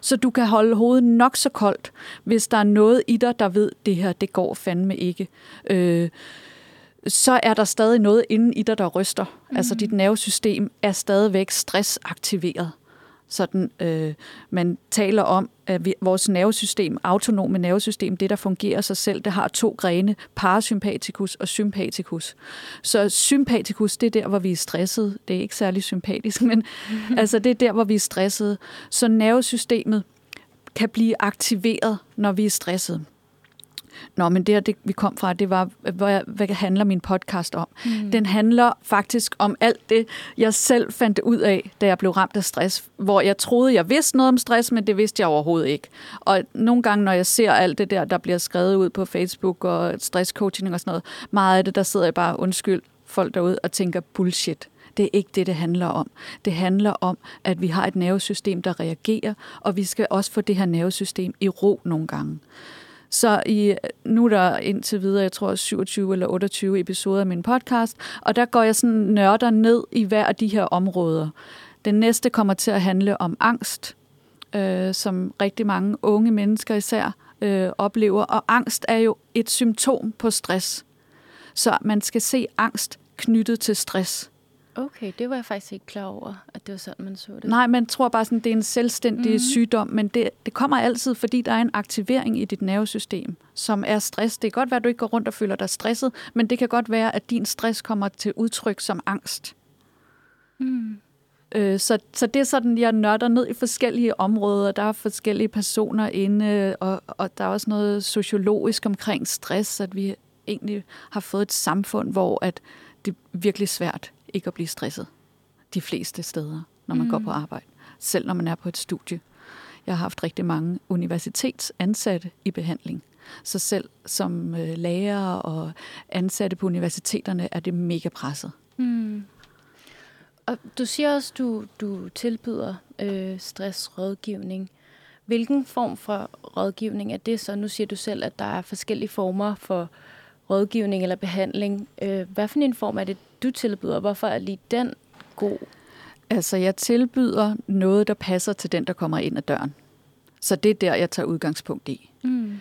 Så du kan holde hovedet nok så koldt, hvis der er noget i dig, der ved, det her, det går fandme ikke. Øh, så er der stadig noget inde i dig, der ryster. Mm. Altså dit nervesystem er stadigvæk stressaktiveret. Sådan, øh, man taler om, at vi, vores nervesystem, autonome nervesystem, det der fungerer sig selv, det har to grene, parasympatikus og sympatikus. Så sympatikus, det er der, hvor vi er stresset. Det er ikke særlig sympatisk, men *laughs* altså, det er der, hvor vi er stresset. Så nervesystemet kan blive aktiveret, når vi er stresset. Nå, men det, her, det vi kom fra, det var, hvad, hvad handler min podcast om? Mm. Den handler faktisk om alt det, jeg selv fandt ud af, da jeg blev ramt af stress, hvor jeg troede, jeg vidste noget om stress, men det vidste jeg overhovedet ikke. Og nogle gange, når jeg ser alt det der, der bliver skrevet ud på Facebook og stresscoaching og sådan noget, meget af det, der sidder jeg bare, undskyld, folk derude og tænker bullshit. Det er ikke det, det handler om. Det handler om, at vi har et nervesystem, der reagerer, og vi skal også få det her nervesystem i ro nogle gange. Så i, nu er der indtil videre, jeg tror 27 eller 28 episoder af min podcast, og der går jeg sådan nørder ned i hver af de her områder. Den næste kommer til at handle om angst, øh, som rigtig mange unge mennesker især øh, oplever. Og angst er jo et symptom på stress. Så man skal se angst knyttet til stress. Okay, det var jeg faktisk ikke klar over, at det var sådan, man så det. Nej, man tror bare, sådan, det er en selvstændig mm. sygdom, men det, det kommer altid, fordi der er en aktivering i dit nervesystem, som er stress. Det kan godt være, at du ikke går rundt og føler dig stresset, men det kan godt være, at din stress kommer til udtryk som angst. Mm. Øh, så, så det er sådan, jeg nørder ned i forskellige områder. Der er forskellige personer inde, og, og der er også noget sociologisk omkring stress, at vi egentlig har fået et samfund, hvor at det er virkelig svært ikke at blive stresset de fleste steder, når man mm. går på arbejde. Selv når man er på et studie. Jeg har haft rigtig mange universitetsansatte i behandling. Så selv som øh, lærer og ansatte på universiteterne er det mega presset. Mm. Og du siger også, du du tilbyder øh, stressrådgivning. Hvilken form for rådgivning er det så? Nu siger du selv, at der er forskellige former for rådgivning eller behandling. Øh, hvad for en form er det, du tilbyder? Hvorfor er lige den god? Altså, jeg tilbyder noget, der passer til den, der kommer ind ad døren. Så det er der, jeg tager udgangspunkt i. Mm.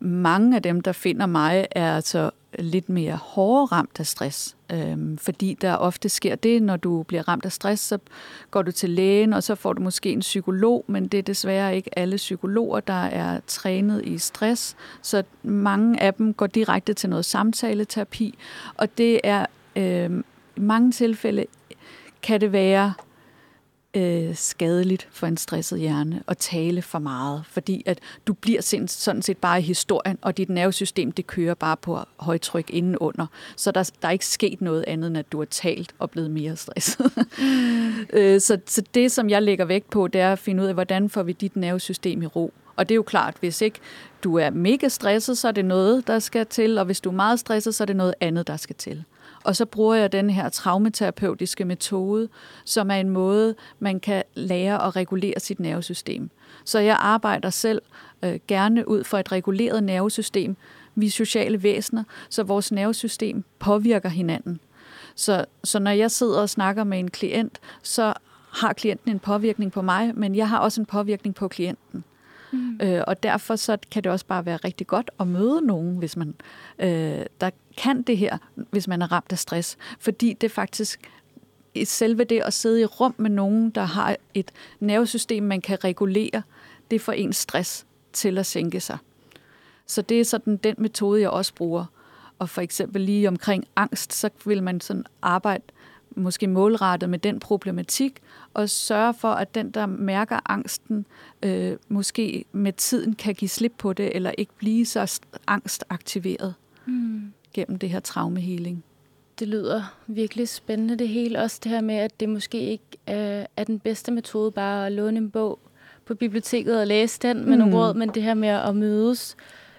Mange af dem, der finder mig, er altså lidt mere hårdere ramt af stress. Øhm, fordi der ofte sker det, når du bliver ramt af stress, så går du til lægen, og så får du måske en psykolog, men det er desværre ikke alle psykologer, der er trænet i stress. Så mange af dem går direkte til noget samtaleterapi, og det er øh, i mange tilfælde kan det være øh, skadeligt for en stresset hjerne at tale for meget, fordi at du bliver sådan set bare i historien, og dit nervesystem det kører bare på højtryk indenunder. Så der, der er ikke sket noget andet, end at du har talt og blevet mere stresset. Mm. *laughs* øh, så, så det, som jeg lægger vægt på, det er at finde ud af, hvordan får vi dit nervesystem i ro. Og det er jo klart, hvis ikke du er mega stresset, så er det noget, der skal til, og hvis du er meget stresset, så er det noget andet, der skal til. Og så bruger jeg den her traumaterapeutiske metode, som er en måde, man kan lære at regulere sit nervesystem. Så jeg arbejder selv øh, gerne ud for et reguleret nervesystem. Vi er sociale væsener, så vores nervesystem påvirker hinanden. Så, så når jeg sidder og snakker med en klient, så har klienten en påvirkning på mig, men jeg har også en påvirkning på klienten. Øh, og derfor så kan det også bare være rigtig godt at møde nogen, hvis man øh, der kan det her, hvis man er ramt af stress. Fordi det faktisk selve det at sidde i rum med nogen, der har et nervesystem, man kan regulere, det får ens stress til at sænke sig. Så det er sådan den metode, jeg også bruger. Og for eksempel lige omkring angst, så vil man sådan arbejde måske målrettet med den problematik, og sørge for, at den, der mærker angsten, øh, måske med tiden kan give slip på det, eller ikke blive så angstaktiveret mm. gennem det her traumehealing. Det lyder virkelig spændende det hele. Også det her med, at det måske ikke øh, er den bedste metode bare at låne en bog på biblioteket og læse den med mm. nogle råd, men det her med at mødes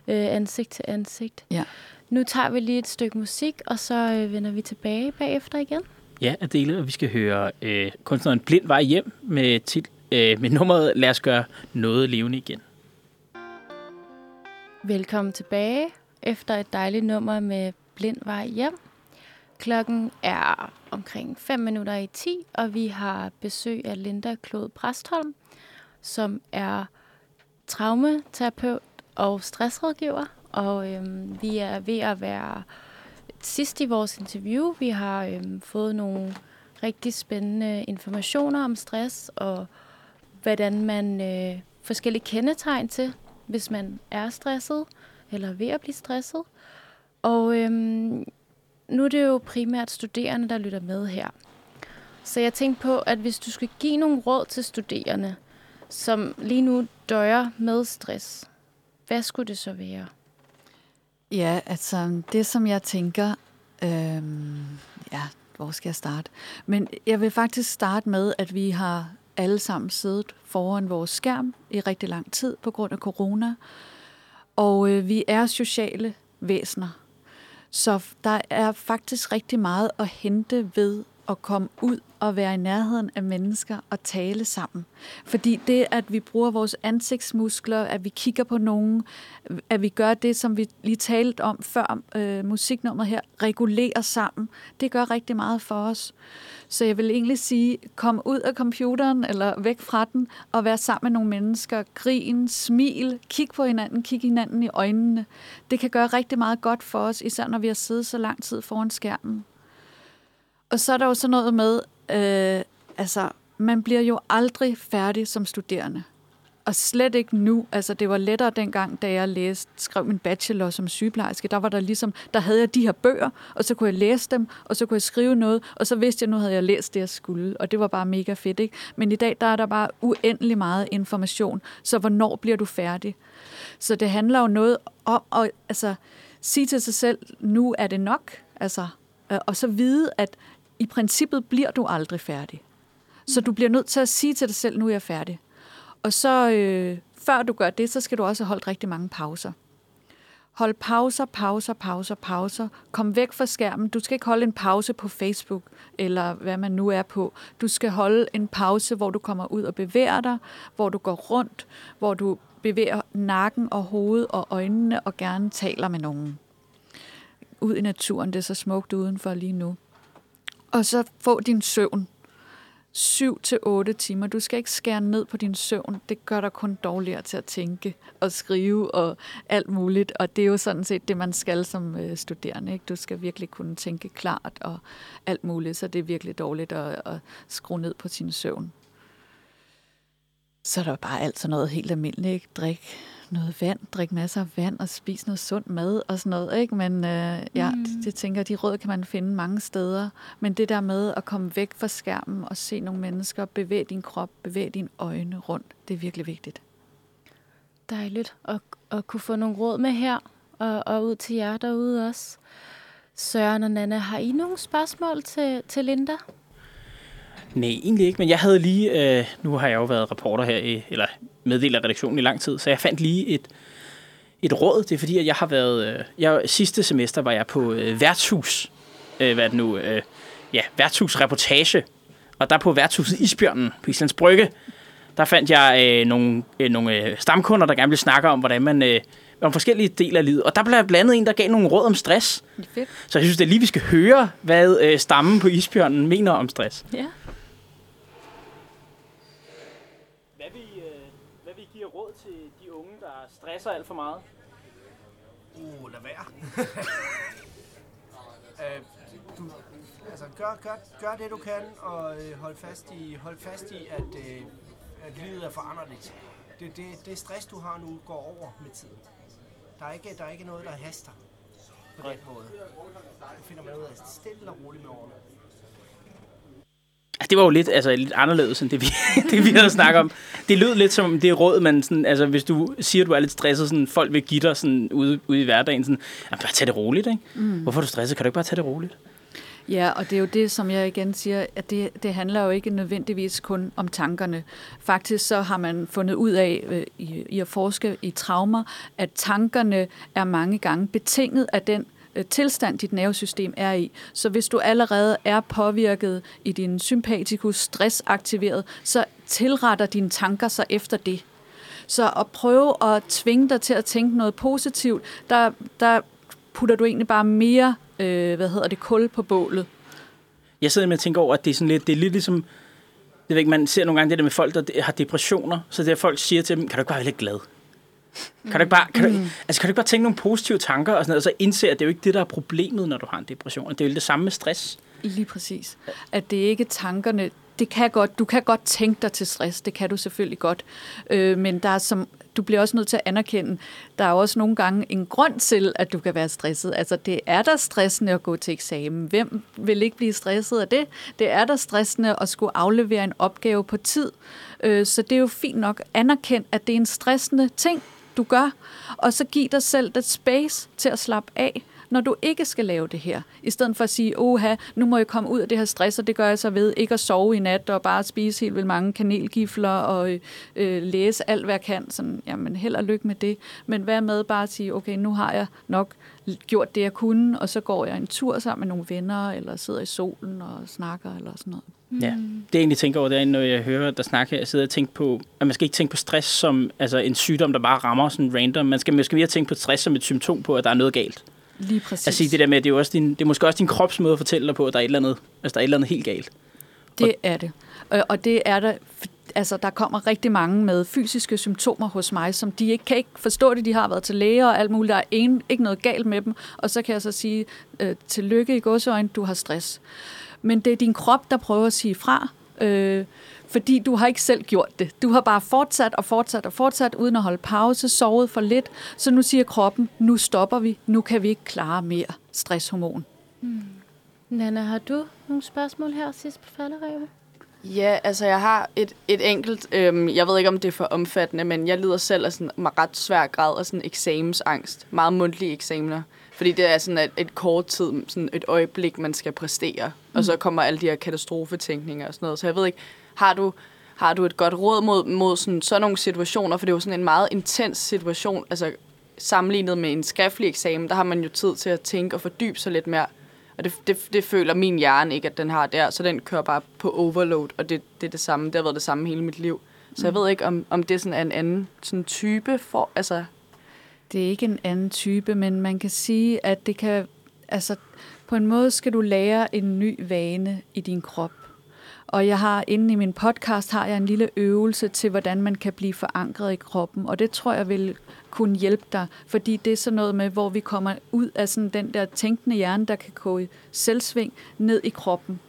øh, ansigt til ansigt. Ja. Nu tager vi lige et stykke musik, og så øh, vender vi tilbage bagefter igen. Ja, Adele, og vi skal høre øh, kunstneren Blind Vej Hjem med, tit, øh, med nummeret Lad os gøre noget levende igen. Velkommen tilbage efter et dejligt nummer med Blind Vej Hjem. Klokken er omkring 5 minutter i 10, og vi har besøg af Linda Klod Præstholm, som er traumaterapeut og stressrådgiver. Og øhm, vi er ved at være sidst i vores interview. Vi har øhm, fået nogle rigtig spændende informationer om stress og hvordan man øh, forskellige kendetegn til, hvis man er stresset eller ved at blive stresset. Og øhm, nu er det jo primært studerende, der lytter med her. Så jeg tænkte på, at hvis du skal give nogle råd til studerende, som lige nu døjer med stress, hvad skulle det så være? Ja, altså det som jeg tænker, øhm, ja, hvor skal jeg starte? Men jeg vil faktisk starte med, at vi har alle sammen siddet foran vores skærm i rigtig lang tid på grund af corona. Og øh, vi er sociale væsener. Så der er faktisk rigtig meget at hente ved at komme ud og være i nærheden af mennesker og tale sammen. Fordi det, at vi bruger vores ansigtsmuskler, at vi kigger på nogen, at vi gør det, som vi lige talte om før øh, musiknummeret her, regulerer sammen, det gør rigtig meget for os. Så jeg vil egentlig sige, kom ud af computeren eller væk fra den og vær sammen med nogle mennesker. Grin, smil, kig på hinanden, kig hinanden i øjnene. Det kan gøre rigtig meget godt for os, især når vi har siddet så lang tid foran skærmen. Og så er der jo sådan noget med, øh, altså, man bliver jo aldrig færdig som studerende. Og slet ikke nu. Altså, det var lettere dengang, da jeg læste, skrev min bachelor som sygeplejerske. Der var der ligesom, der havde jeg de her bøger, og så kunne jeg læse dem, og så kunne jeg skrive noget, og så vidste jeg, nu havde jeg læst det, jeg skulle. Og det var bare mega fedt, ikke? Men i dag, der er der bare uendelig meget information. Så hvornår bliver du færdig? Så det handler jo noget om at altså, sige til sig selv, nu er det nok. Altså, øh, og så vide, at i princippet bliver du aldrig færdig. Så du bliver nødt til at sige til dig selv, nu er jeg færdig. Og så øh, før du gør det, så skal du også holdt rigtig mange pauser. Hold pauser, pauser, pauser, pauser. Kom væk fra skærmen. Du skal ikke holde en pause på Facebook, eller hvad man nu er på. Du skal holde en pause, hvor du kommer ud og bevæger dig, hvor du går rundt, hvor du bevæger nakken og hovedet og øjnene og gerne taler med nogen. Ud i naturen, det er så smukt udenfor lige nu. Og så få din søvn. 7 til 8 timer. Du skal ikke skære ned på din søvn. Det gør dig kun dårligere til at tænke og skrive og alt muligt. Og det er jo sådan set det, man skal som øh, studerende. Ikke? Du skal virkelig kunne tænke klart og alt muligt, så det er virkelig dårligt at, at skrue ned på sin søvn. Så er der bare alt sådan noget helt almindeligt. Ikke? Drik noget vand, drik masser af vand og spis noget sund mad og sådan noget. Ikke? Men øh, ja, mm. det, det tænker de råd kan man finde mange steder. Men det der med at komme væk fra skærmen og se nogle mennesker, bevæge din krop, bevæge dine øjne rundt, det er virkelig vigtigt. Dejligt at, at kunne få nogle råd med her, og, og ud til jer derude også. Søren og Nana, har I nogle spørgsmål til, til Linda? Nej, egentlig ikke, men jeg havde lige, øh, nu har jeg jo været reporter her, i, eller meddeler redaktionen i lang tid, så jeg fandt lige et, et råd. Det er fordi, at jeg har været, øh, jeg, sidste semester var jeg på øh, værtshus, øh, hvad er det nu, øh, ja, værtshusreportage, og der på værtshuset Isbjørnen på Islands Brygge, der fandt jeg øh, nogle, øh, nogle øh, stamkunder, der gerne ville snakke om, hvordan man... Øh, om forskellige dele af livet. Og der blev blandet en, der gav nogle råd om stress. Fedt. Så jeg synes, det er lige, vi skal høre, hvad øh, stammen på isbjørnen mener om stress. Ja. Hvad vil, øh, hvad vil I give råd til de unge, der stresser alt for meget? Uh, lad være. *laughs* øh, du, altså, gør, gør, gør det, du kan, og øh, hold, fast i, hold fast i, at, øh, at livet er foranderligt. Det, det, det stress, du har nu, går over med tiden. Der er ikke, der er ikke noget, der haster på den måde. Det finder man ud af stille og roligt med årene. Det var jo lidt, altså, lidt anderledes end det vi, *laughs* det, vi havde snakket om. Det lød lidt som det råd, man sådan, altså, hvis du siger, at du er lidt stresset, sådan, folk vil give dig sådan, ude, ude i hverdagen, sådan, bare tag det roligt, ikke? Mm. Hvorfor er du stresset? Kan du ikke bare tage det roligt? Ja, og det er jo det, som jeg igen siger, at det, det handler jo ikke nødvendigvis kun om tankerne. Faktisk så har man fundet ud af øh, i, i at forske i traumer, at tankerne er mange gange betinget af den Øh, tilstand, dit nervesystem er i. Så hvis du allerede er påvirket i din sympatikus, stressaktiveret, så tilretter dine tanker sig efter det. Så at prøve at tvinge dig til at tænke noget positivt, der, der putter du egentlig bare mere, øh, hvad hedder det, kul på bålet. Jeg sidder med at tænke over, at det er sådan lidt, det er lidt ligesom, det ved ikke, man ser nogle gange det der med folk, der har depressioner, så det er folk siger til dem, kan du ikke bare være lidt glad? Kan du ikke bare, kan du, altså, kan du ikke bare tænke nogle positive tanker, og, sådan noget, og så indse, at det er jo ikke det, der er problemet, når du har en depression. Det er jo det samme med stress. Lige præcis. At det ikke er tankerne. Det kan godt, du kan godt tænke dig til stress, det kan du selvfølgelig godt. Øh, men der er som, du bliver også nødt til at anerkende, der er også nogle gange en grund til, at du kan være stresset. Altså det er der stressende at gå til eksamen. Hvem vil ikke blive stresset af det? Det er der stressende at skulle aflevere en opgave på tid. Øh, så det er jo fint nok anerkendt, at det er en stressende ting, du gør. Og så giv dig selv det space til at slappe af, når du ikke skal lave det her. I stedet for at sige, oha, nu må jeg komme ud af det her stress, og det gør jeg så ved ikke at sove i nat og bare spise helt vildt mange kanelgifler og øh, læse alt, hvad jeg kan. Sådan, jamen, held og lykke med det. Men hvad med bare at sige, okay, nu har jeg nok gjort det, jeg kunne, og så går jeg en tur sammen med nogle venner, eller sidder i solen og snakker, eller sådan noget. Ja, det jeg egentlig tænker over, det er, når jeg hører der snakke, jeg sidder og tænker på, at man skal ikke tænke på stress som altså en sygdom, der bare rammer sådan random. Man skal måske mere tænke på stress som et symptom på, at der er noget galt. Lige præcis. Altså det der med, at det er, også din, det er måske også din krops måde at fortælle dig på, at der er et eller andet, altså, der er et eller andet helt galt. Det er det. Og, og det er der, altså der kommer rigtig mange med fysiske symptomer hos mig, som de ikke kan ikke forstå det, de har været til læger og alt muligt, der er en, ikke noget galt med dem, og så kan jeg så sige, øh, tillykke i godsøjne, du har stress. Men det er din krop, der prøver at sige fra, øh, fordi du har ikke selv gjort det. Du har bare fortsat og fortsat og fortsat, uden at holde pause, sovet for lidt. Så nu siger kroppen, nu stopper vi, nu kan vi ikke klare mere stresshormon. Hmm. Nana, har du nogle spørgsmål her sidst på falderæbet? Ja, altså jeg har et, et enkelt, øhm, jeg ved ikke om det er for omfattende, men jeg lider selv af sådan en ret svær grad af sådan eksamensangst. Meget mundtlige eksamener. Fordi det er sådan et, et kort tid, sådan et øjeblik, man skal præstere. Mm. Og så kommer alle de her katastrofetænkninger og sådan noget. Så jeg ved ikke, har du, har du et godt råd mod, mod sådan, sådan nogle situationer? For det er jo sådan en meget intens situation. Altså sammenlignet med en skriftlig eksamen, der har man jo tid til at tænke og fordybe sig lidt mere. Og det, det, det føler min hjerne ikke, at den har der. Så den kører bare på overload, og det, det er det samme. Det har været det samme hele mit liv. Så jeg ved ikke, om, om det er sådan en anden sådan type for... Altså, det er ikke en anden type, men man kan sige, at det kan... Altså, på en måde skal du lære en ny vane i din krop. Og jeg har inde i min podcast har jeg en lille øvelse til, hvordan man kan blive forankret i kroppen. Og det tror jeg vil kunne hjælpe dig, fordi det er sådan noget med, hvor vi kommer ud af sådan den der tænkende hjerne, der kan gå i selvsving ned i kroppen.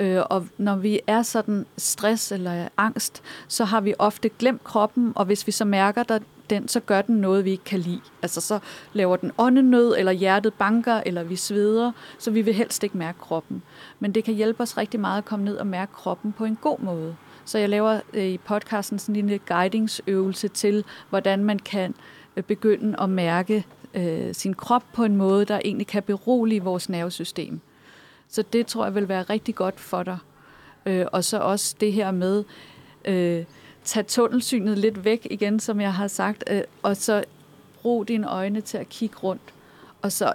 Øh, og når vi er sådan stress eller angst, så har vi ofte glemt kroppen, og hvis vi så mærker der den, så gør den noget, vi ikke kan lide. Altså så laver den åndenød, eller hjertet banker, eller vi sveder, så vi vil helst ikke mærke kroppen. Men det kan hjælpe os rigtig meget at komme ned og mærke kroppen på en god måde. Så jeg laver øh, i podcasten sådan en lille guidingsøvelse til, hvordan man kan øh, begynde at mærke øh, sin krop på en måde, der egentlig kan berolige vores nervesystem. Så det tror jeg vil være rigtig godt for dig. Øh, og så også det her med, øh, tage tunnelsynet lidt væk igen, som jeg har sagt, øh, og så brug dine øjne til at kigge rundt. Og så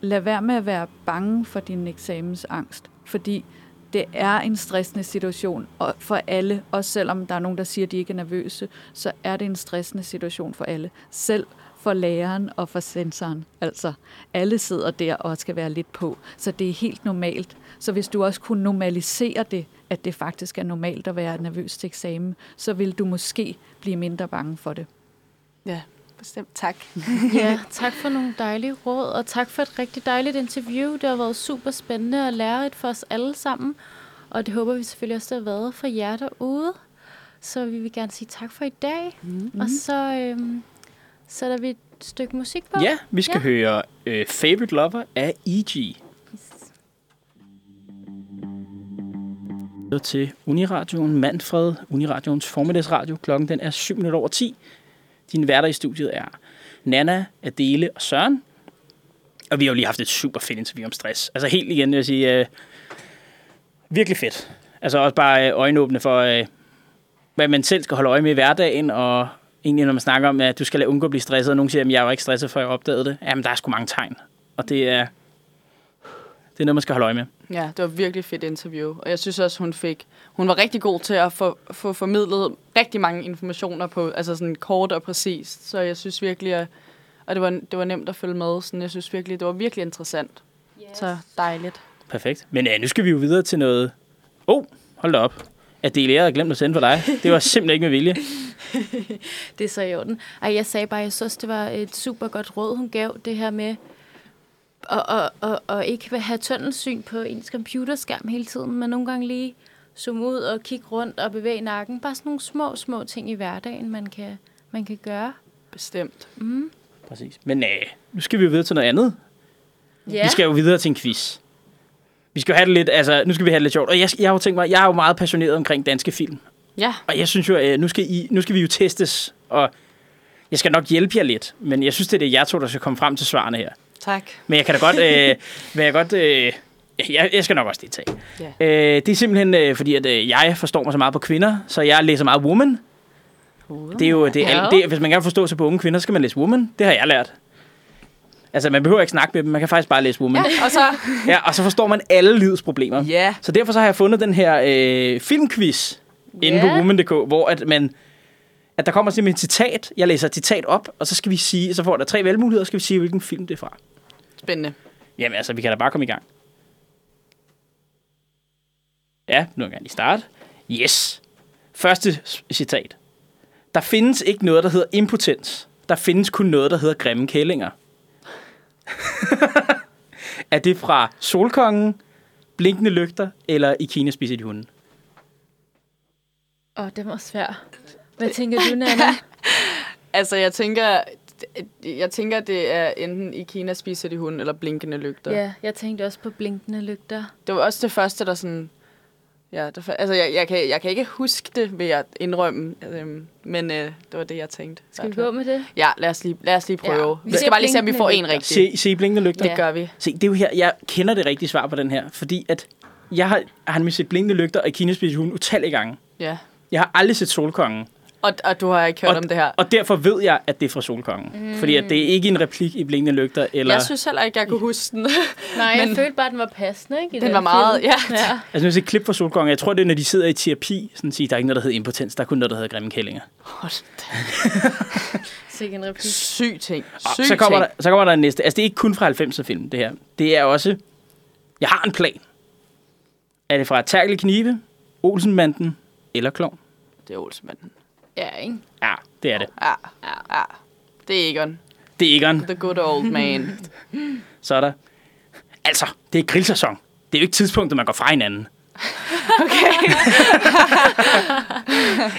lad være med at være bange for din eksamensangst, fordi det er en stressende situation og for alle, også selvom der er nogen, der siger, at de ikke er nervøse, så er det en stressende situation for alle. Selv for læreren og for sensoren. Altså, alle sidder der og skal være lidt på, så det er helt normalt. Så hvis du også kunne normalisere det, at det faktisk er normalt at være nervøs til eksamen, så vil du måske blive mindre bange for det. Ja, bestemt. Tak. *laughs* ja, tak for nogle dejlige råd, og tak for et rigtig dejligt interview. Det har været super spændende og lærerigt for os alle sammen, og det håber vi selvfølgelig også, det har været for jer derude. Så vi vil gerne sige tak for i dag, mm-hmm. og så øhm, sætter vi et stykke musik på. Ja, vi skal ja. høre øh, Favorite Lover af E.G. til Uniradioen Manfred, Uniradions formiddagsradio. Klokken den er 7 minutter over 10. Dine værter i studiet er Nana, Adele og Søren. Og vi har jo lige haft et super fedt interview om stress. Altså helt igen, jeg vil sige, øh, virkelig fedt. Altså også bare øh, øjenåbne for, øh, hvad man selv skal holde øje med i hverdagen, og egentlig når man snakker om, at du skal lade undgå at blive stresset, og nogen siger, at jeg var ikke stresset, før jeg opdagede det. Jamen, der er sgu mange tegn. Og det er, det er noget, man skal holde øje med. Ja, det var virkelig fedt interview. Og jeg synes også, hun fik... Hun var rigtig god til at få, få formidlet rigtig mange informationer på, altså sådan kort og præcist. Så jeg synes virkelig, at, og det var, det var nemt at følge med. Sådan, jeg synes virkelig, det var virkelig interessant. Yes. Så dejligt. Perfekt. Men ja, nu skal vi jo videre til noget... Oh, hold da op. At det jeg havde glemt at sende for dig. Det var simpelthen ikke med vilje. *laughs* det er så i orden. Ej, jeg sagde bare, at jeg synes, det var et super godt råd, hun gav. Det her med og, og, og, og ikke have tunnelsyn på ens computerskærm hele tiden, men nogle gange lige zoome ud og kigge rundt og bevæge nakken. Bare sådan nogle små, små ting i hverdagen, man kan, man kan gøre. Bestemt. Mm. Præcis. Men øh, nu skal vi jo videre til noget andet. Ja. Vi skal jo videre til en quiz. Vi skal jo have det lidt, altså, nu skal vi have det lidt sjovt. Og jeg, jeg har jo tænkt mig, jeg er jo meget passioneret omkring danske film. Ja. Og jeg synes jo, at nu skal, I, nu skal vi jo testes, og Jeg skal nok hjælpe jer lidt, men jeg synes, det er det, jeg to, der skal komme frem til svarene her. Tak. Men jeg kan da godt... Øh, *laughs* men jeg, godt øh, jeg, jeg skal nok også deltage. Ja. Øh, det er simpelthen øh, fordi, at øh, jeg forstår mig så meget på kvinder, så jeg læser meget woman. Det er jo, det er, Ja. det, hvis man gerne vil forstå sig på unge kvinder, så skal man læse woman. Det har jeg lært. Altså, man behøver ikke snakke med dem, man kan faktisk bare læse woman. Og så... *laughs* Ja, og så forstår man alle livets problemer. Ja. Så derfor så har jeg fundet den her øh, filmquiz inde på Ja. woman.dk, hvor at man at der kommer simpelthen et citat. Jeg læser et citat op, og så skal vi sige, så får der tre valgmuligheder, og så skal vi sige, hvilken film det er fra. Spændende. Jamen altså, vi kan da bare komme i gang. Ja, nu kan jeg lige starte. Yes. Første citat. Der findes ikke noget, der hedder impotens. Der findes kun noget, der hedder grimme kællinger. *laughs* er det fra Solkongen, Blinkende Lygter eller I Kina spiser de hunden? Åh, oh, det var svært. Hvad tænker du, Nana? *laughs* Altså, jeg tænker... Jeg tænker, det er enten i Kina spiser de hund eller blinkende lygter. ja, jeg tænkte også på blinkende lygter. Det var også det første, der sådan... Ja, der, altså, jeg, jeg, kan, jeg kan ikke huske det, vil jeg indrømme. Øhm, men øh, det var det, jeg tænkte. Skal vi gå med det? Ja, lad os lige, lad os lige prøve. Ja. Vi Vi skal bare lige se, om vi får en rigtig. Se, se Blinkende Lygter. Det gør vi. Se, det er jo her, jeg kender det rigtige svar på den her, fordi at jeg har, har nemlig set Blinkende Lygter og hunden utallige gange. Ja. Jeg har aldrig set Solkongen. Og, og du har ikke hørt og, om det her. Og derfor ved jeg, at det er fra Solkongen. Mm. Fordi at det er ikke en replik i Blinkende Lygter. Eller, Jeg synes heller ikke, jeg kunne huske den. *laughs* Nej, jeg Men- følte bare, at den var passende, ikke? i Den var meget- film. ja. ja. *laughs* Altså, jeg set et klip fra Solkongen. Jeg tror, det er, når de sidder i terapi. Sådan siger, der er ikke noget, der hedder impotens. Der er kun noget, der hedder grimme kællinger. Hold da. *laughs* Sikke en replik. Syg ting. Og Syg så kommer, ting. der, så kommer der en næste. Altså, det er ikke kun fra 90'er film, det her. Det er også... Jeg har en plan. Er det fra Terkel Knibe, Olsenbanden eller Klovn? Det er Olsmanden. Ja, ikke? Ja, det er det. Ja, ja, ja. Det er Egon. Det er Egon. The good old man. Så er der... Altså, det er grillsæson. Det er jo ikke tidspunktet, man går fra hinanden. *laughs* Okay.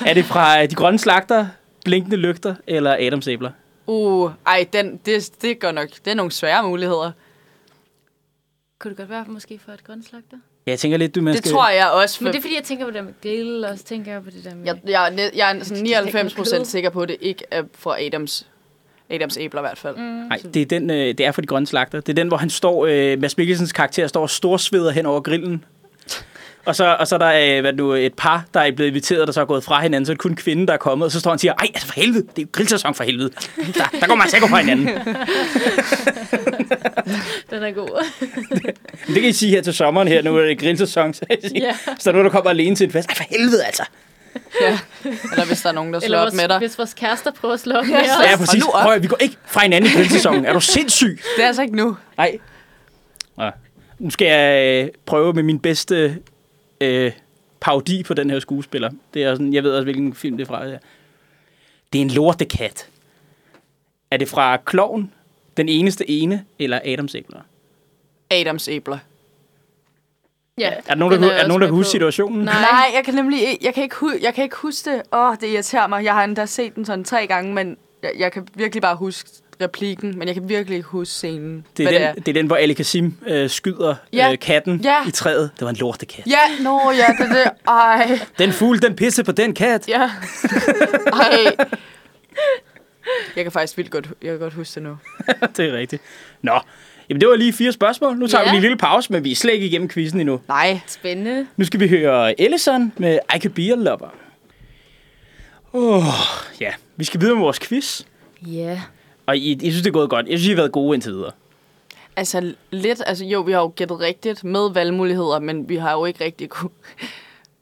*laughs* er det fra De Grønne Slagter, Blinkende Lygter eller Adams Æbler? Uh, ej, den, det, det går nok. Det er nogle svære muligheder. Kunne det godt være måske for et grønslagter? Ja, jeg tænker lidt, du man Det skal... tror jeg også. For Men det er fordi, jeg tænker på det med grill, og så tænker jeg på det der med... jeg, jeg, er net- jeg er sådan *laughs* Det er ikke 99 kød. procent sikker på, at det ikke er fra Adams, Adams æbler i hvert fald. Mm. Nej, det er, den, øh, det er for De Grønne Slagter. Det er den, hvor han står... Øh, Mads Mikkelsens karakter står og storsveder hen over grillen. Og så, og så er der øh, hvad nu, et par, der er blevet inviteret, der så er gået fra hinanden. Så er det kun kvinden, der er kommet. Og så står han og siger, ej, altså for helvede, det er jo grillsæson for helvede. Der, der går man altså ikke fra hinanden. *laughs* Den er god. Men det kan I sige her til sommeren her, nu er det grillsæson. Så, Ja. så der er nogen, der kommer alene til en fest. Ej, for helvede altså. Ja. Eller hvis der er nogen, der Eller slår op vores, med dig. hvis vores kærester prøver at slå op med Ja, os. Ja, præcis. nu op. Prøv, vi går ikke fra hinanden i grillsæsonen. Er du sindssyg? Det er altså ikke nu. Nej. Nå. Nu skal jeg øh, prøve med min bedste øh, parodi på den her skuespiller. Det er sådan, jeg ved også, hvilken film det er fra. Ja. Det er en lortekat. Er det fra Kloven, Den Eneste Ene, eller Adams Æbler? Adams æbler. Ja, Er der nogen, der, er der jeg nogen, der kan huske på. situationen? Nej. Nej, jeg kan nemlig ikke, jeg kan ikke, hu- jeg kan ikke huske det. Åh, det irriterer mig. Jeg har endda set den sådan tre gange, men jeg, jeg kan virkelig bare huske replikken, men jeg kan virkelig ikke huske scenen. Det er, hvad den, det er den, hvor Ali Kassim øh, skyder Ja. øh, katten Ja. i træet. Det var en lortekat. Ja, nå, ja, det er det. Ej, Den fugl, den pisse på den kat. ja. *laughs* Ej. Jeg kan faktisk vildt godt, jeg kan godt huske det nu. *laughs* det er rigtigt. Nå, jamen det var lige fire spørgsmål. Nu tager Ja. vi lige en lille pause, men vi er slet ikke igennem quizzen endnu. Nej. Spændende. Nu skal vi høre Ellison med I Could Be A Lover. Åh, oh, ja. Vi skal videre med vores quiz. Ja. Og I, I synes, det er gået godt. Jeg synes, I har været gode indtil videre. Altså lidt, altså jo, vi har jo gættet rigtigt med valgmuligheder, men vi har jo ikke rigtig kunne,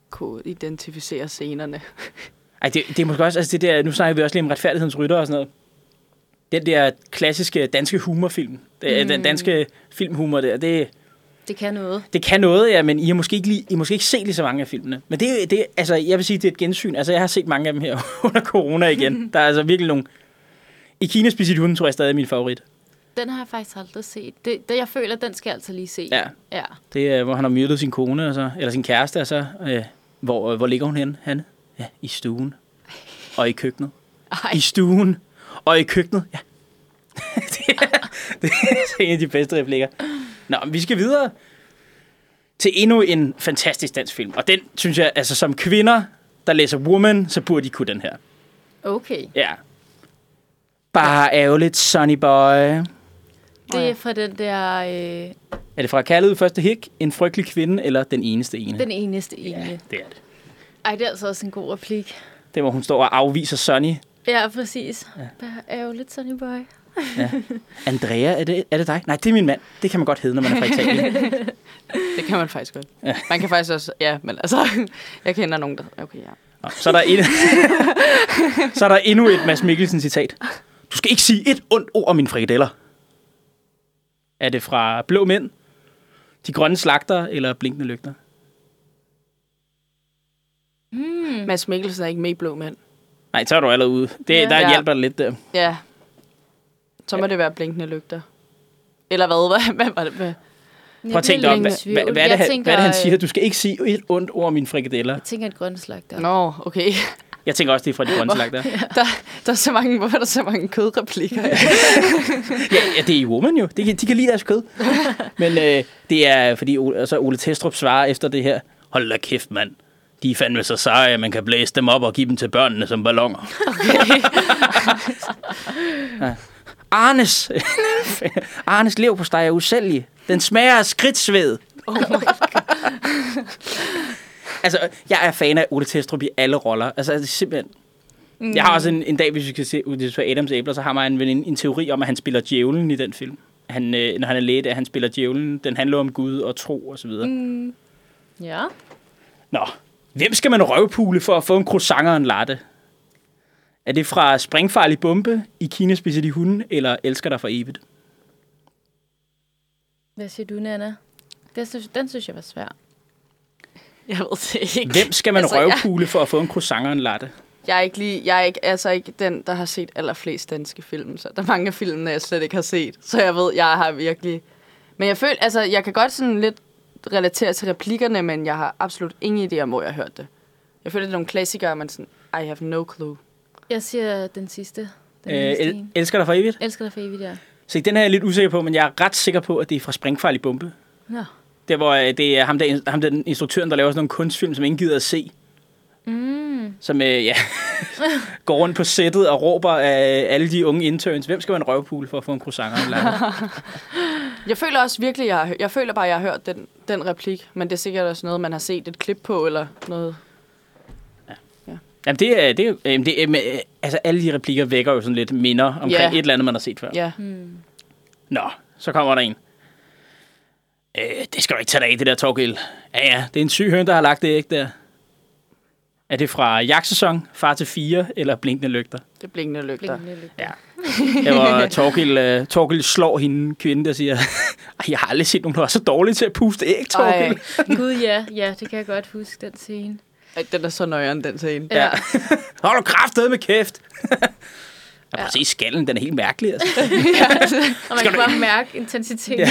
kunne identificere scenerne. Ej, det, det er måske også, altså det der, nu snakker vi også lige om retfærdighedens rytter og sådan noget. Den der klassiske danske humorfilm, det, mm. den danske filmhumor der, det, Det kan noget. det kan noget, ja, men I har måske ikke, lige, I har måske ikke set lige så mange af filmene. Men det, er- det, altså, jeg vil sige, det er et gensyn. Altså, jeg har set mange af dem her *laughs* under corona igen. Der er altså virkelig nogle... I Kina spiser hunden, tror jeg stadig er min favorit. Den har jeg faktisk aldrig set. Det, det jeg føler, den skal jeg altså lige se. Ja. Ja. Det er, hvor han har myrdet sin kone, og så, eller sin kæreste, og så, øh, hvor, øh, hvor ligger hun henne? Han? Ja, i stuen. Og i køkkenet. Ej. I stuen. Og i køkkenet, ja. *laughs* det, er, det er en af de bedste replikker. Nå, vi skal videre til endnu en fantastisk dansk film. Og den, synes jeg, altså som kvinder, der læser Woman, så burde de kunne den her. Okay. Ja. Bare ærgerligt, Sonny Boy. Det er fra den der... Øh, Er det fra Kærlighed første hik, En frygtelig kvinde eller Den eneste ene? den eneste ene. Ja, det er det. Ej, det er altså også en god replik. Det hvor hun står og afviser Sonny. Ja, præcis. Ja. Bare ærgerligt, Sonny Boy. Andrea, er det, er det dig? Nej, det er min mand. Det kan man godt hedde, når man er fra Italien. *laughs* Det kan man faktisk godt. Ja. Man kan faktisk også... Ja, men altså... Jeg kender nogen, der... Okay, ja. Nå, så, er der en, *laughs* så er der endnu et Mads Mikkelsen citat. Du skal ikke sige et ondt ord om mine frikadeller. Er det fra Blå Mænd, De Grønne Slagter eller Blinkende Lygter? Hmm. Mads Mikkelsen er ikke med i Blå Mænd. Nej, så er du allerede ude. Det, Ja. der Ja. hjælper det lidt der. Ja. Så må det være blinkende lygter. Eller hvad? *laughs* Hvad, hvad var det? Hvad? Prøv at tænke dig om, hvad, hvad, hvad, er det, han, hvad er det, han siger? Jeg Du skal ikke sige et ondt ord om mine frikadeller. øh, tænker et grønt slagter. Nå, okay. Jeg tænker også, det er fra De Grønne Slagter. *laughs* Der, der er så mange, hvorfor er der så mange kødreplikker? Ja, ja, det er jo woman jo. De kan, de kan lide deres kød. Men øh, det er, fordi Ole, altså Ole Testrup svarer efter det her. Hold da kæft, mand. De er fandme så seje, at man kan blæse dem op og give dem til børnene som ballonger. *laughs* ja. Arnes, *laughs* Arnes leverpostej er usælgelig. Den smager af skridtsved. Oh my God. Altså, jeg er fan af Ole Testrup i alle roller. Altså, det er simpelthen... Mm. Jeg har også en, en dag, hvis vi skal se ud til Adams Æbler, så har man en, en, en teori om, at han spiller djævlen i den film. Han, øh, når han er læge, at han spiller djævlen. Den handler om Gud og tro og så videre. Mm. Ja. Nå, hvem skal man røvpule for at få en croissant og en latte? Er det fra Springfarlig Bombe, I Kina spiser de hunde, eller Elsker dig for evigt? Hvad siger du, Nana? Den synes, den synes jeg var svær. *laughs* Jeg ved det ikke. Hvem skal man Altså, altså, jeg- for at få en croissant og en latte? Jeg er ikke lige, jeg er ikke, altså ikke den, der har set allerflest danske film, så der er mange af filmene, jeg slet ikke har set. Så jeg ved, jeg har virkelig... Men jeg føler, altså, jeg kan godt sådan lidt relatere til replikkerne, men jeg har absolut ingen idé om, hvor jeg har hørt det. Jeg føler, det er nogle klassikere, men sådan, I have no clue. Jeg siger den sidste. Den Øh, el- elsker dig for evigt? Elsker dig for evigt, ja. Se, den er jeg lidt usikker på, men jeg er ret sikker på, at det er fra Springfarlig Bombe. Nå. Der, hvor øh, det er ham, der, ham der, den instruktøren, der laver sådan nogle kunstfilm, som ingen gider at se. Mm. Som øh, ja, *laughs* går rundt på sættet og råber af alle de unge interns. Hvem skal man røvpule for at få en croissant latte? *laughs* Jeg føler også virkelig, jeg, har, jeg føler bare, jeg har hørt den, den replik, men det er sikkert også noget, man har set et klip på, eller noget. Jamen, det er, det er, det er øh, altså, alle de replikker vækker jo sådan lidt minder omkring Ja. et eller andet, man har set før. Ja. Mm. Nå, så kommer der en. Øh, det skal du ikke tage dig af, det der Torgild. Ja, ja, det er en syg høn, der har lagt det æg der. Er det fra jagtsæson, far til fire, eller blinkende lygter? Det er blinkende lygter. Blinkende lygter. Ja. Det var Torgild, uh, Torgild slår hende kvinde, der siger, "Ej, jeg har aldrig set nogen, der var så dårlig til at puste æg, Torgild. Ej, Gud, ja. Ja, det kan jeg godt huske, den scene. ej, den er så nøjeren, den scene. Ja. Hold *laughs* du kraftedet med kæft. Jeg Ja. se skallen, den er helt mærkelig. Altså. *laughs* Og man kan du bare mærke intensiteten ja.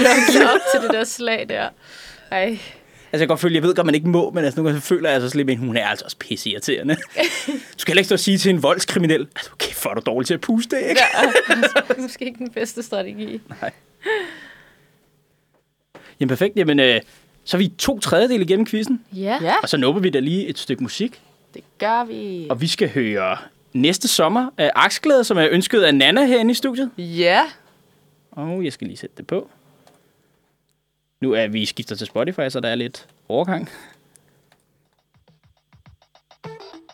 op til det der slag der. Ej. Altså, jeg kan godt føle, jeg ved godt, man ikke må, men altså, nogle gange så føler jeg altså slet, at hun er altså også pisse irriterende. Du skal heller ikke stå og sige til en voldskriminel, altså, okay, for er du dårlig til at puste, ikke? Ja. Det er måske ikke den bedste strategi. Jamen, perfekt. Jamen, øh, så er vi to tredjedel igennem quizzen, Ja. Ja, og så nupper vi da lige et stykke musik. det gør vi. Og vi skal høre næste sommer af Aksglæde, som er ønsket af Nana herinde i studiet. Ja, Og jeg skal lige sætte det på. Nu er vi skifter til Spotify, så der er lidt overgang.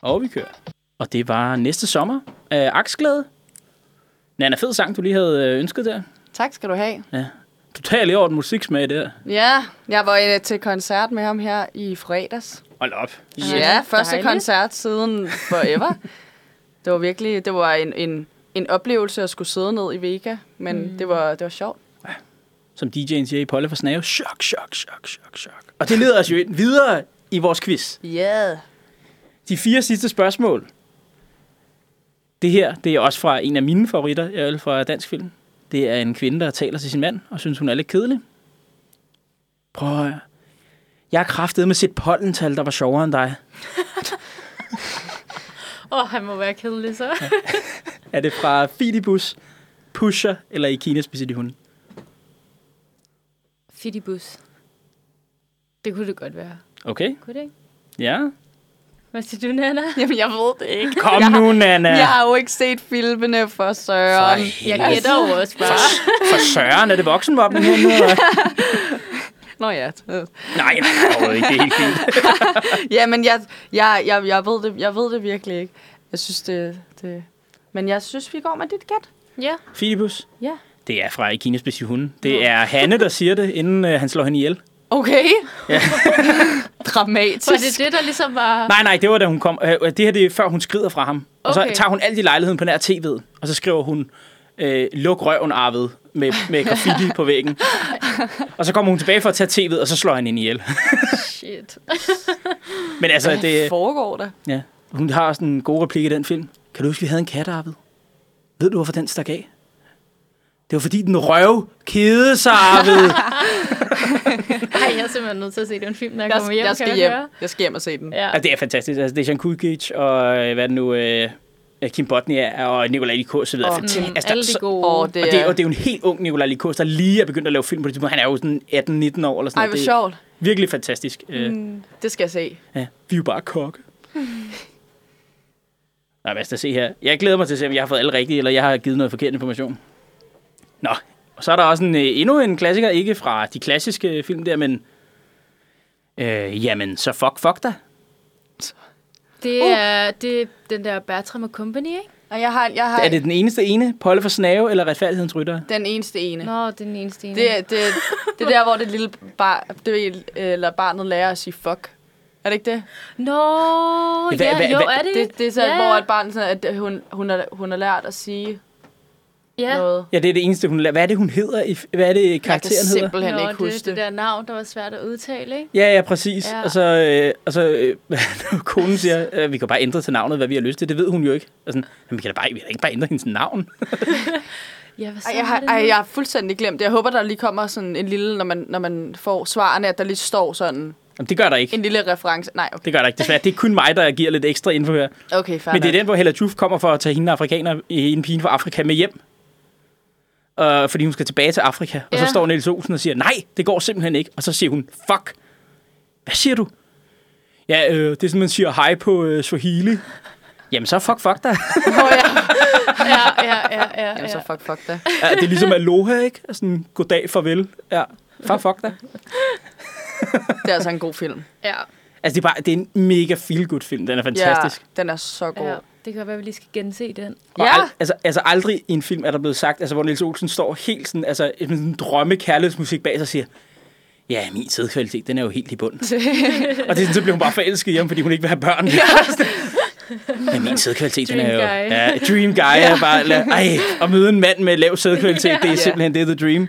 Og vi kører. Og det var næste sommer af Aksglæde. Nana, fed sang, du lige havde øh, ønsket der. tak skal du have. Ja. Totalt i orden musiksmag der. Ja, jeg var øh, til koncert med ham her i fredags. Hold op. Ja, ja første dejligt. koncert siden forever. *laughs* det var virkelig, det var en, en, en oplevelse at skulle sidde ned i Vega, men mm. det, var, det var sjovt. Som DJ'en siger i Polle for Snave. Chok, chok, chok, chok, chok. Og det leder os jo ind videre i vores quiz. Ja. Yeah. De fire sidste spørgsmål. Det her, det er også fra en af mine favoritter, jeg er fra dansk film. Det er en kvinde, der taler til sin mand, og synes, hun er lidt kedelig. Prøv at høre. Jeg har kraftet med sit pollental, der var sjovere end dig. *laughs* Åh, oh, han må være kedelig så. *laughs* Er det fra Fidibus, Pusher eller i Kina spiser de hunde? Fidibus. Det kunne det godt være. Okay, Kunne det ikke? ja. Hvad siger du, Nana? *laughs* Jamen, jeg ved det ikke. Kom jeg, nu, Nana. Jeg har jo ikke set filmene for Søren. For Jeg gætter jo også bare. For søren, er det voksenmobning her nu? *laughs* Nå ja. Nej, nej, overhovedet ikke. Det er helt fint. *laughs* Jamen, jeg, jeg, jeg, jeg, ved det, jeg ved det virkelig ikke. Jeg synes, det, det... Men jeg synes, vi går med dit gæt. Ja. Filibus? Ja. Det er fra Ikines Specie Hunde. Det er Hanne, der siger det, inden øh, han slår hende ihjel. Okay. Ja. *laughs* Dramatisk. Var det det, der ligesom var... Nej, nej, det var da hun kom. Øh, det her det er før hun skrider fra ham. Og så Okay. tager hun alt i lejligheden på nær tv'et. Og så skriver hun, øh, luk røven, Arved, med, med graffiti på væggen. Og så kommer hun tilbage for at tage tv'et, og så slår han hende ihjel. Shit. *laughs* Men altså, Hvad det, foregår der? ja, hun har sådan en god replik i den film. Kan du huske, vi havde en kat, Arved? Ved du, hvorfor den stak af? Det var fordi, den røv kedede sig, Arved. *laughs* Ej, jeg er simpelthen nødt til at se den film, når jeg, Jeg, kommer hjem. jeg skal kan hjem. høre? Jeg skal hjem og se den. Ja. Altså, det er fantastisk. Altså, det er Jean Kukic og, øh, hvad er det nu, øh, Kim Botnia og Nikolaj Likos, så videre. Og, Fantastisk. Mm, Altså, alle de gode. Og det Og det, er... og det er jo en helt ung Nikolaj Likos, der lige er begyndt at lave film på det tidspunkt. Han er jo sådan 18-19 år eller sådan Ej, noget. hvor Det er sjovt. virkelig fantastisk. Mm. Mm, det skal jeg se. Ja, vi er jo bare kokke. *laughs* Nej, hvad skal jeg se her? Jeg glæder mig til at se, om jeg har fået alle rigtige, eller jeg har givet noget forkert information. Nå, og så er der også en, øh, endnu en klassiker, ikke fra de klassiske film der, men... Øh, jamen, så fuck, fuck da. Det er, det er den der Bertram og Company, ikke? Og jeg har, jeg har Er det den eneste ene? Polle for Snave eller Retfærdighedens Rytter? den eneste ene. Nå, det er den eneste ene. Det, er- det, det er der, hvor det lille bar, det, er- eller barnet lærer at sige fuck. Er det ikke det? Nå, ja, hvad- jo, hvad- er det? Det, det er så, ja, hvor et barn sådan, at hun, hun, har, hun har lært at sige ja. ja. noget. Ja, det er det eneste, hun Hvad er det, hun hedder? i- Hvad er det, Jeg kan karakteren hedder? simpelthen Nå, ikke det, huske det det. der navn, der var svært at udtale, ikke? Ja, ja, præcis. Ja. Og så, øh, og så øh, *laughs* konen siger, øh, vi kan bare ændre til navnet, hvad vi har lyst til. Det ved hun jo ikke. Og sådan, men vi kan da bare, vi kan da ikke bare ændre hendes navn. *laughs* Ja, hvad så Ej, jeg, har, ej, jeg har fuldstændig glemt det. Jeg håber, der lige kommer sådan en lille, når man, når man får svarene, at der lige står sådan Jamen, det gør der ikke. en lille reference. Nej, okay, Det gør der ikke, desværre. Det er kun mig, der giver lidt ekstra info her. okay fair Men det er nok. den, hvor Hella Juf kommer for at tage hende afrikaner, en pige fra Afrika med hjem. Uh, fordi hun skal tilbage til Afrika. Og så står Niels Olsen og siger, nej, det går simpelthen ikke. Og så siger hun, fuck. Hvad siger du? Ja, øh, det er sådan, man siger hej på øh, Swahili. Jamen, så fuck, fuck dig. *laughs* Nå, ja. Ja, ja, ja, ja, Jamen, så fuck, fuck da. Ja, det er ligesom aloha, ikke? Sådan, goddag, farvel. Ja, fuck, fuck dig. *laughs* Det er altså en god film. ja. Altså, det er, bare, det er en mega feel-good film. Den er fantastisk. Ja, den er så god. ja. Det kan være, at vi lige skal gense den. Og Ja. al, altså, altså aldrig i en film er der blevet sagt, altså hvor Niels Olsen står helt sådan, altså med sådan en drømme kærlighedsmusik bag sig og siger, ja, min sædkvalitet, den er jo helt i bund. *laughs* og det er sådan, så bliver hun bare forelsket hjemme, fordi hun ikke vil have børn. *laughs* Ja, min sædkvalitet, den er jo... Dream guy. Ja, dream guy er bare... la- Ej, at møde en mand med lav sædkvalitet, det er simpelthen det er the dream.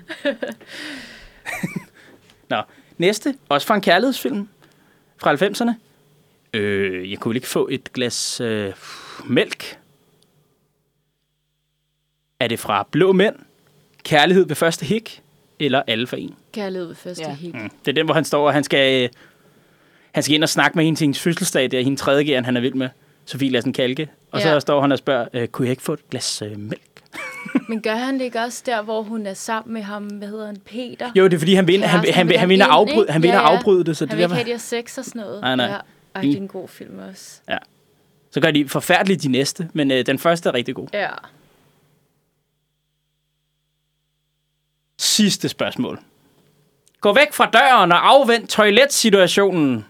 Nå, næste. Også fra en kærlighedsfilm fra 90'erne. Øh, jeg kunne vel ikke få et glas øh, mælk? Er det fra Blå Mænd, Kærlighed ved første hik, eller Alle for en? Kærlighed ved første Ja. ja. hik. Mm. Det er den, hvor han står, og han skal, øh, han skal ind og snakke med hende til hendes fødselsdag. Det er hende tredje gæren, han er vild med. Sofie Lassen Kalke. Og ja. Ja. så står han og spørger, øh, kunne jeg ikke få et glas øh, mælk? *laughs* Men gør han det ikke også der, hvor hun er sammen med ham, hvad hedder han, Peter? Jo, det er fordi, han vinder, han, han, han, vinder ind, afbryd, han vinder Ja, ja. afbryde det. Så, han det vil ikke have de sex og sådan noget. Nej, nej. Ja. Ej, det er en god film også. Så gør de forfærdeligt de næste, men øh, den første er rigtig god. Ja. Sidste spørgsmål. Gå væk fra døren og afvend toiletsituationen.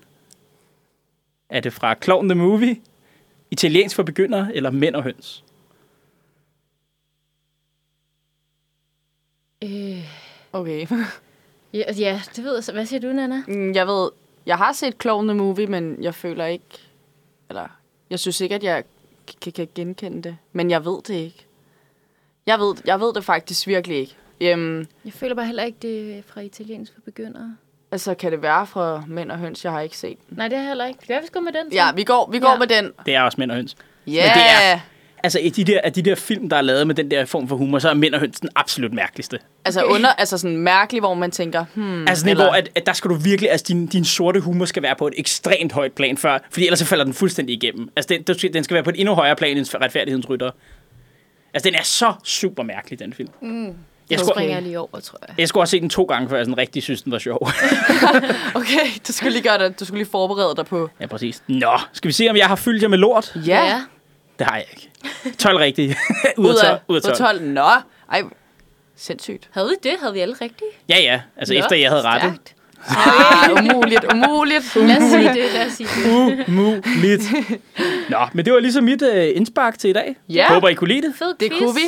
Er det fra Clown the Movie, Italiensk for begyndere eller Mænd og høns? Øh, Okay. *laughs* ja, ja, det ved jeg så. Hvad siger du, Nana? Mm, Jeg ved, jeg har set Clown the Movie, men jeg føler ikke, eller jeg synes ikke, at jeg kan, kan genkende det. Men jeg ved det ikke. Jeg ved, jeg ved det faktisk virkelig ikke. Øhm, Jeg føler bare heller ikke, det er fra italiensk for begyndere. altså, kan det være fra Mænd og Høns? Jeg har ikke set den. Nej, det er heller ikke. Skal vi gå med den? så? Ja, vi går, vi går Ja. med den. Det er også Mænd og høns. Ja! det er- Altså, i de der, af de der film, der er lavet med den der form for humor, så er Mænd og høns den absolut mærkeligste. Altså, under, altså sådan mærkeligt, hvor man tænker, hmm, Altså, sådan, eller- hvor at, at der skal du virkelig, altså din, din sorte humor skal være på et ekstremt højt plan før, fordi ellers så falder den fuldstændig igennem. Altså, den, den skal være på et endnu højere plan end retfærdighedens rytter. Altså, den er så super mærkelig, den film. Mm. Jeg skulle, springer jeg lige over, tror jeg. jeg skulle også se den to gange, før jeg sådan rigtig synes, den var sjov. *laughs* Okay, du skulle lige, gøre det. Du skulle lige forberede dig på... ja, præcis. Nå, skal vi se, om jeg har fyldt jer med lort? Ja, Det har jeg ikke. 12 rigtige. ud, *laughs* ud af af, 12. Ud af 12. 12. Nå, ej, sindssygt. Havde vi det? Havde vi alle rigtige? Ja, ja. Altså Nå, efter jeg havde rettet. stærkt. Ah, umuligt, umuligt. *laughs* Lad os sige det, lad os sige det. Umuligt. Nå, men det var ligesom mit øh, indspark til i dag. Ja. Håber, I kunne lide det. Fed Det quiz. kunne vi.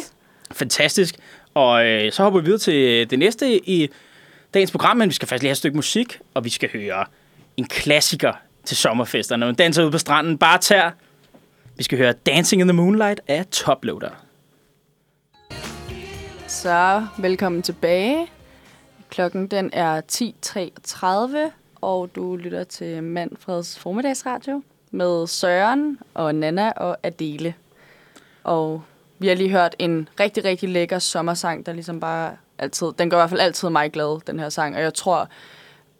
Fantastisk. Og øh, så hopper vi videre til det næste i dagens program, men vi skal faktisk lige have et stykke musik, og vi skal høre en klassiker til sommerfesterne. Når man danser ude på stranden, bare tær. Vi skal høre Dancing in the Moonlight af Toploader. Så velkommen tilbage. Klokken den er 10.33, og du lytter til Manfreds formiddagsradio med Søren og Nana og Adele. Og vi har lige hørt en rigtig, rigtig lækker sommersang, der ligesom bare altid, den gør i hvert fald altid mig glad, den her sang. Og jeg tror,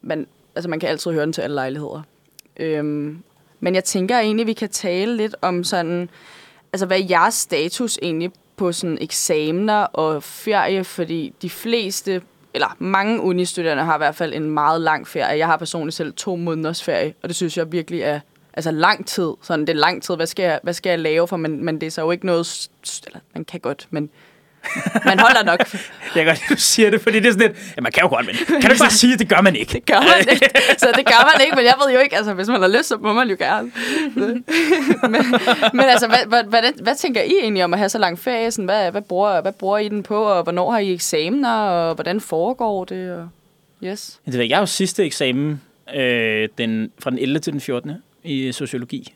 man, altså man kan altid høre den til alle lejligheder. Øhm, men jeg tænker egentlig, vi kan tale lidt om sådan, altså hvad er jeres status egentlig på sådan eksamener og ferie, fordi de fleste, eller mange unistuderende har i hvert fald en meget lang ferie. Jeg har personligt selv to måneders ferie, og det synes jeg virkelig er altså lang tid. Sådan, det er lang tid. Hvad skal jeg, hvad skal jeg lave for? man, men det er så jo ikke noget... Eller, man kan godt, men man holder nok. *laughs* Jeg kan godt, du siger det, fordi det er sådan lidt, ja, man kan jo godt, men kan du ikke bare sige, at det gør man ikke? Det gør man ikke. *laughs* Så det gør man ikke, men jeg ved jo ikke, altså hvis man har lyst, så må man jo gerne. *laughs* men, men altså, hvad, hvad, hvad, hvad tænker I egentlig om at have så lang ferie? Sådan, hvad, hvad, bruger, hvad bruger I den på, og hvornår har I eksamener, og hvordan foregår det? Og... Yes. Det ved jeg, jeg har jo sidste eksamen øh, den, fra den 11. til den 14. i sociologi.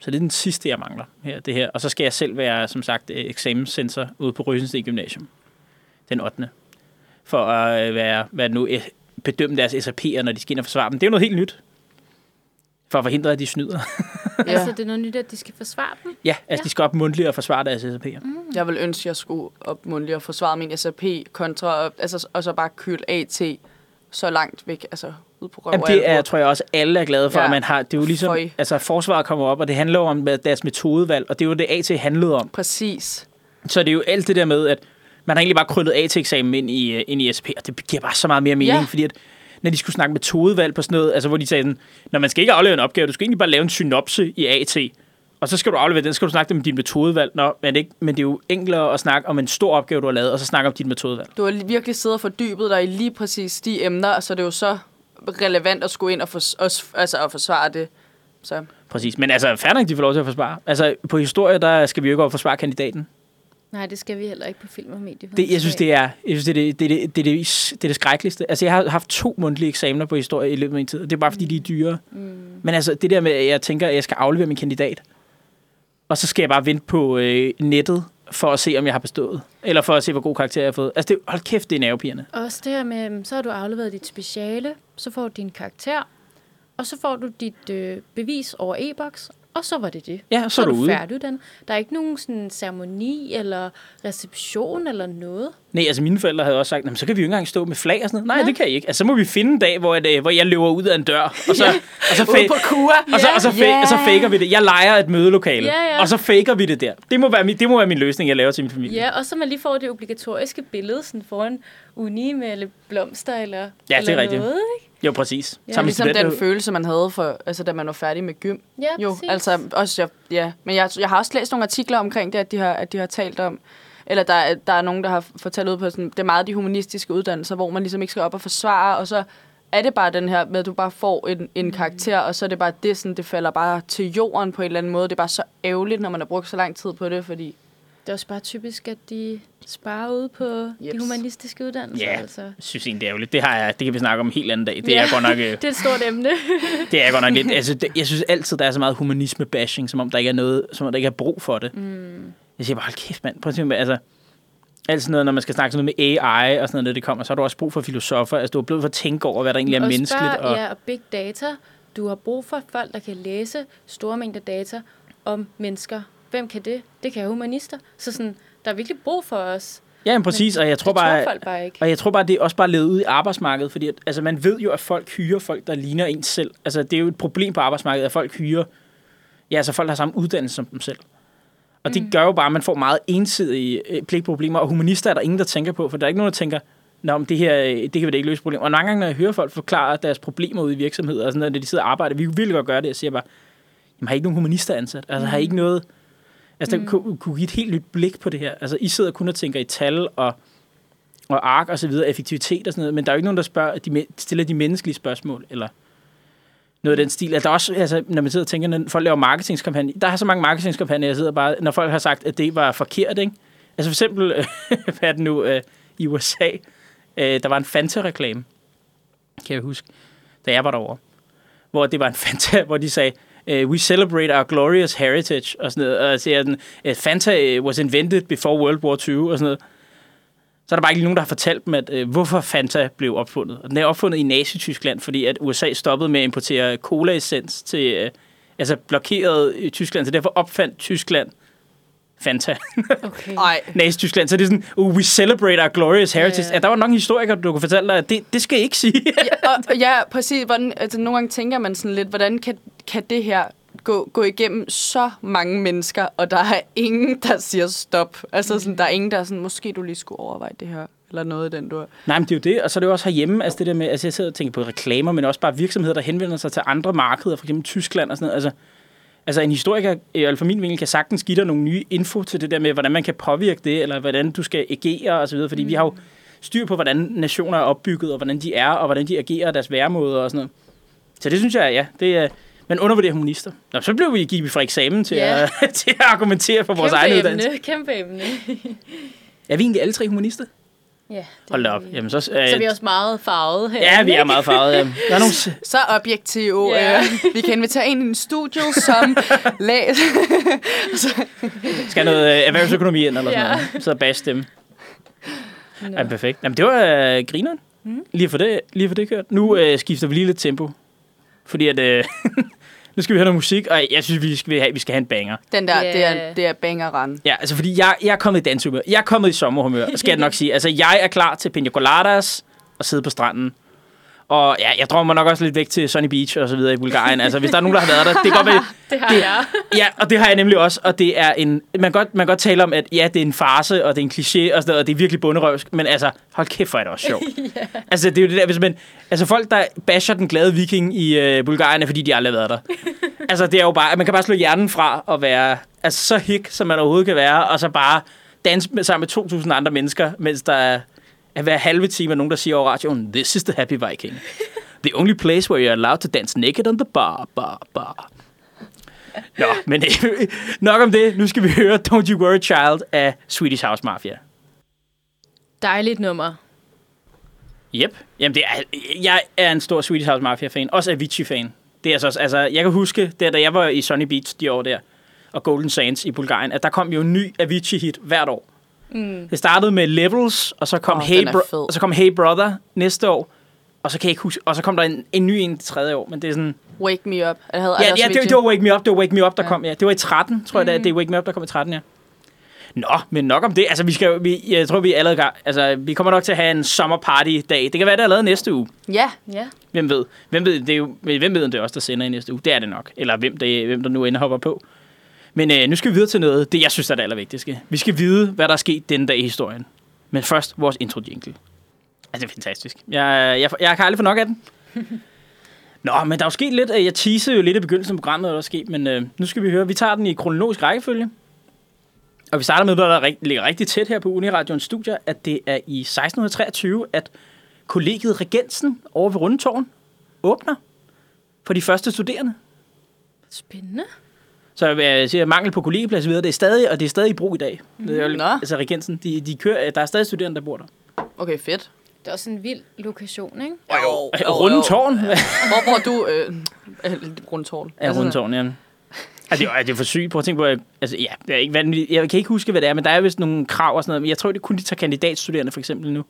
Så det er den sidste, jeg mangler her, det her. Og så skal jeg selv være, som sagt, øh, eksamenssensor ude på Rysensteen Gymnasium. Den 8. For at øh, være, være nu øh, bedømme deres SAP'er, når de skal ind og forsvare dem. Det er jo noget helt nyt. For at forhindre, at de snyder. *laughs* Ja. Altså, det er noget nyt, at de skal forsvare dem. ja, altså de skal op mundtligt og forsvare deres SAP'er. Mm. Jeg vil ønske, at jeg skulle op mundtligt og forsvare min SAP kontra, altså, og så bare køle AT så langt væk, altså på røv Jamen, det er, tror jeg også, alle er glade for, ja. At man har. Det er jo ligesom, Føj. altså forsvaret kommer op, og det handler jo om deres metodevalg, og det er jo det AT handlede om. Præcis. Så det er jo alt det der med, at man har egentlig bare krøllet AT-eksamen ind i, øh, ind i SP, og det giver bare så meget mere mening, Ja. fordi at når de skulle snakke metodevalg på sådan noget, altså hvor de sagde sådan, når man skal ikke aflevere en opgave, du skal egentlig bare lave en synopse i AT, og så skal du aflevere den, skal du snakke om din metodevalg. Nå, men, det, er ikke, men det er jo enklere at snakke om en stor opgave, du har lavet, og så snakke om dit metodevalg. Du har virkelig siddet og fordybet dig i lige præcis de emner, så er det jo så relevant at skulle ind og, fors- og, altså at forsvare det. Så Præcis, men altså, færdig de får lov til at forsvare. Altså, på historie, der skal vi jo ikke og forsvare kandidaten. Nej, det skal vi heller ikke på film og medie. Det, jeg synes, det er, jeg synes, det, er det, det, er det, det, er det, det, det skrækkeligste. Altså, jeg har haft to mundtlige eksamener på historie i løbet af min tid, og det er bare, fordi de er dyre. Mm. Men altså, det der med, at jeg tænker, at jeg skal aflevere min kandidat, og så skal jeg bare vente på øh, nettet, for at se, om jeg har bestået. Eller for at se, hvor god karakter jeg har fået. Altså, det, hold kæft, det er nervepirrende. Også det her med, så har du afleveret dit speciale, så får du din karakter, og så får du dit øh, bevis over e-boks, og så var det det. Ja, så er du ude. færdiguddannet. Der er ikke nogen sådan ceremoni eller reception eller noget. Nej, altså mine forældre havde også sagt, "Nå, men så kan vi jo ikke engang stå med flag og sådan noget. Nej, Ja. det kan I ikke. Altså, så må vi finde en dag, hvor, jeg, øh, hvor jeg løber ud af en dør, og så, og så, fa- på kura. og så, og så, fa- Ja. og så faker vi det. Jeg leger et mødelokale, Ja, ja. og så faker vi det der. Det må, være min, det må være min løsning, jeg laver til min familie. Ja, og så man lige får det obligatoriske billede sådan foran uni med lidt blomster eller, Ja, det er eller rigtigt. noget. Ikke? Jo, præcis. Ja, Sammen Ligesom den følelse, man havde, for, altså, da man var færdig med gym. Ja, Jo, præcis. altså også, jeg, ja. Men jeg, jeg har også læst nogle artikler omkring det, at de har, at de har talt om, eller der, er- der er nogen, der har fortalt ud på, sådan, det er meget de humanistiske uddannelser, hvor man ligesom ikke skal op og forsvare, og så er det bare den her med, at du bare får en, en Mm. karakter, og så er det bare det, sådan, det falder bare til jorden på en eller anden måde. Det er bare så ærgerligt, når man har brugt så lang tid på det, fordi Det er også bare typisk, at de sparer ud på de Jeps. humanistiske uddannelser. Ja, Altså. jeg synes egentlig, det er ærgerligt. Det, har jeg, det kan vi snakke om en helt anden dag. Det Ja. er godt nok... Øh, *laughs* Det er et stort emne. det er godt nok lidt... Altså, det, jeg synes altid, der er så meget humanisme-bashing, som om der ikke er noget, som om der ikke er brug for det. Mm. Jeg siger bare, hold kæft, mand. Prøv at tænke, altså, alt sådan noget, når man skal snakke sådan noget med AI og sådan noget, når det kommer, så har du også brug for filosofer. Altså, du har brug for at tænke over, hvad der egentlig er og menneskeligt. Spørg, Og, Ja, og big data. Du har brug for folk, der kan læse store mængder data om mennesker. Hvem kan det? Det kan humanister. Så sådan, der er virkelig brug for os. ja, men præcis. Og jeg tror bare... tror bare ikke. Og jeg tror bare, det er også bare levet ud i arbejdsmarkedet, fordi at, altså, man ved jo, at folk hyrer folk, der ligner en selv. Altså, det er jo et problem på arbejdsmarkedet, at folk hyrer, ja, altså folk der har samme uddannelse som dem selv. Og det gør jo bare, at man får meget ensidige øh, pligtproblemer, og humanister er der ingen, der tænker på, for der er ikke nogen, der tænker, Nå, men det her, øh, det kan vi da ikke løse problemer. Og mange gange, når jeg hører folk forklare deres problemer ude i virksomheder, og sådan noget, når de sidder og arbejder, vi vil godt gøre det, jeg siger bare, jamen har I ikke nogen humanister ansat? Altså har I ikke noget, altså der kunne, kunne give et helt nyt blik på det her. Altså I sidder kun og tænker i tal og, og ark og så videre, effektivitet og sådan noget, men der er jo ikke nogen, der spørger, de stiller de menneskelige spørgsmål, eller noget af den stil. Altså, der er også, altså, når man sidder og tænker, når folk laver marketingskampagner, der er så mange marketingskampagner, jeg sidder bare, når folk har sagt, at det var forkert, ikke? Altså for eksempel, *laughs* hvad er det nu, øh, i USA, øh, der var en Fanta-reklame, kan jeg huske, da jeg var derovre, hvor det var en Fanta, hvor de sagde, uh, we celebrate our glorious heritage, og sådan noget, og siger den, uh, Fanta uh, was invented before World War II, og sådan noget. Så er der bare ikke nogen, der har fortalt dem, at, uh, hvorfor Fanta blev opfundet. Og den er opfundet i Nazi-Tyskland, fordi at USA stoppede med at importere cola-essens til, uh, altså blokeret i Tyskland, så derfor opfandt Tyskland Fanta. *laughs* Okay. Nazi-Tyskland. Så det er sådan, uh, we celebrate our glorious heritage. Ja, Ja, der var nok en historiker, du kunne fortælle dig, at det, det skal I ikke sige. ja, og, og ja, præcis. Hvordan, altså, nogle gange tænker man sådan lidt, hvordan kan, kan det her gå, gå igennem så mange mennesker, og der er ingen, der siger stop. Altså, sådan, der er ingen, der er sådan, måske du lige skulle overveje det her, eller noget i den du Nej, men det er jo det, og så er det jo også herhjemme, altså det der med, altså jeg sidder og tænker på reklamer, men også bare virksomheder, der henvender sig til andre markeder, for eksempel Tyskland og sådan noget. Altså, altså en historiker, i hvert fald min vinkel, kan sagtens give dig nogle nye info til det der med, hvordan man kan påvirke det, eller hvordan du skal agere og så videre, fordi mm. vi har jo styr på, hvordan nationer er opbygget, og hvordan de er, og hvordan de agerer, og deres væremåder og sådan noget. Så det synes jeg, ja, det er, men undervurderer humanister. Nå, så blev vi givet for eksamen til, Ja. at, *laughs* til at argumentere for vores egen uddannelse. Kæmpe emne. Er vi egentlig alle tre humanister? Ja, det Hold op. vi. Jamen, så, Så er vi også meget farvet her. Ja, vi er meget farvede. Ja. Der er nogle, *laughs* Så objektive. Ja. Yeah. Øh, vi kan invitere en i en studio, som *laughs* læser. skal noget øh, erhvervsøkonomi ind, eller sådan noget. Så bas stemme. Nå. Ja, perfekt. Jamen, det var øh, grineren. Mm. Lige for det, lige for det kørt. Nu øh, skifter vi lige lidt tempo. Fordi at... Øh, nu skal vi have noget musik, og jeg synes, vi skal have, vi skal have en banger. Den der, Ja. det er, det er bangeren. Ja, altså fordi jeg, jeg er kommet i dansehumør. Jeg er kommet i sommerhumør, skal jeg nok sige. Altså, jeg er klar til pina coladas og sidde på stranden. Og ja, jeg drømmer nok også lidt væk til Sunny Beach og så videre i Bulgarien. Altså, hvis der er nogen, der har været der, det kan godt være, *laughs* Det har Det- jeg. Ja, og det har jeg nemlig også, og det er en... Man kan godt, man kan godt tale om, at ja, det er en farse, og det er en kliché, og, sådan noget, og det er virkelig bunderøvsk, men altså, hold kæft, hvor er det også sjovt. *laughs* yeah. Altså, det er jo det der, hvis man... Altså, folk, der basher den glade viking i øh, Bulgarien, er fordi de aldrig har været der. *laughs* altså, det er jo bare... Man kan bare slå hjernen fra og være altså, så hik, som man overhovedet kan være, og så bare danse med, sammen med 2.000 andre mennesker, mens der er, er hver halve time er nogen, der siger over radioen, This is the happy viking. The only place where you're allowed to dance naked on the bar, bar, bar. Nå, men øh, *laughs* nok om det. Nu skal vi høre Don't You Worry Child af Swedish House Mafia. Dejligt nummer. Yep. Jamen, det er, jeg er en stor Swedish House Mafia-fan. Også Avicii-fan. Det er altså, altså, jeg kan huske, der, da jeg var i Sunny Beach de år der, og Golden Sands i Bulgarien, at der kom jo en ny Avicii-hit hvert år. Mm. Det startede med Levels, og så kom, Åh, hey, Bro- og så kom Hey Brother næste år. Og så kan jeg ikke huske, og så kom der en, en ny en til tredje år, men det er sådan... Wake Me Up. Jeg havde Ja, ja det, det, var Wake Me Up, det var Wake Me Up, der Ja. kom, ja. Det var i 13, tror jeg, mm. det, er. det er Wake Me Up, der kom i 13, ja. Nå, men nok om det. Altså, vi skal, vi, jeg tror, vi er allerede gang. Altså, vi kommer nok til at have en sommerparty-dag. Det kan være, det er lavet næste uge. Ja, Ja. Hvem ved? Hvem ved, det er jo, hvem ved, om det er os, der sender i næste uge? Det er det nok. Eller hvem, det, hvem der nu hopper på. Men øh, nu skal vi videre til noget, det jeg synes er det allervigtigste. Vi skal vide, hvad der er sket denne dag i historien. Men først vores intro jingle. Altså, det er fantastisk. Jeg, jeg, jeg kan aldrig få nok af den. *laughs* Nå, men der er jo sket lidt. øh, Jeg teasede jo lidt i begyndelsen af programmet, hvad der er sket, men øh, nu skal vi høre. Vi tager den i kronologisk rækkefølge. Og vi starter med noget, der ligger rigtig tæt her på Uniradions studier, at det er i 1623, at kollegiet Regensen over ved Rundetårn åbner for de første studerende. Spændende. Så jeg siger, mangel på kollegieplads videre, det er stadig, og det er stadig i brug i dag. Det er, jo- Nå. altså Regensen, de, de kører, der er stadig studerende, der bor der. okay, fedt. Det er også en vild lokation, ikke? Jo, Rundetårn? Hvor bor du? Øh, *laughs* øh, Rundetårn. Ja, Rundetårn, ja. Altså, det er, det er for sygt. Prøv at tænke på, at, altså, ja, det er ikke vanvittigt. Jeg kan ikke huske, hvad det er, men der er vist nogle krav og sådan noget. Men jeg tror, det kun de tager kandidatstuderende, for eksempel nu.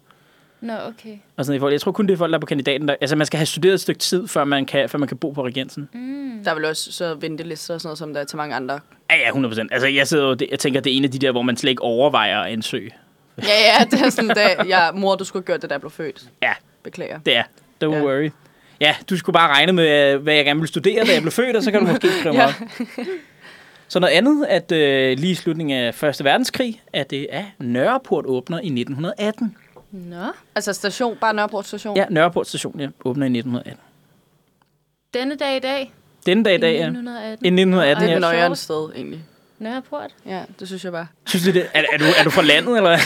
Nå, okay. Og sådan, jeg tror kun, det er folk, der er på kandidaten. Der, altså, man skal have studeret et stykke tid, før man kan, før man kan bo på Regensen. Mm. Der er vel også så ventelister og sådan noget, som der er til mange andre. Ja, ja, 100 Altså, jeg sidder jo, jeg tænker, det er en af de der, hvor man slet ikke overvejer at ansøge. Ja, ja, det er sådan, da jeg, mor, du skulle have gjort det, da jeg blev født. Ja. Beklager. Det er. Don't Ja. ja. worry. Ja, du skulle bare regne med, øh, hvad jeg gerne ville studere, da jeg blev født, og så kan du måske *laughs* skrive mig Ja. op. Så noget andet, at øh, lige i slutningen af Første Verdenskrig, at det er Nørreport åbner i 1918. Nå, Altså station, bare Nørreport station. Ja, Nørreport station ja, åbner i 1918. denne dag i dag, Denne dag i dag, i ja. 1918. I 1918, Det er ja. et sjovt. sted, egentlig. Nørreport. Ja, det synes jeg bare. Synes du det? Er, er, du, er du fra landet, eller hvad?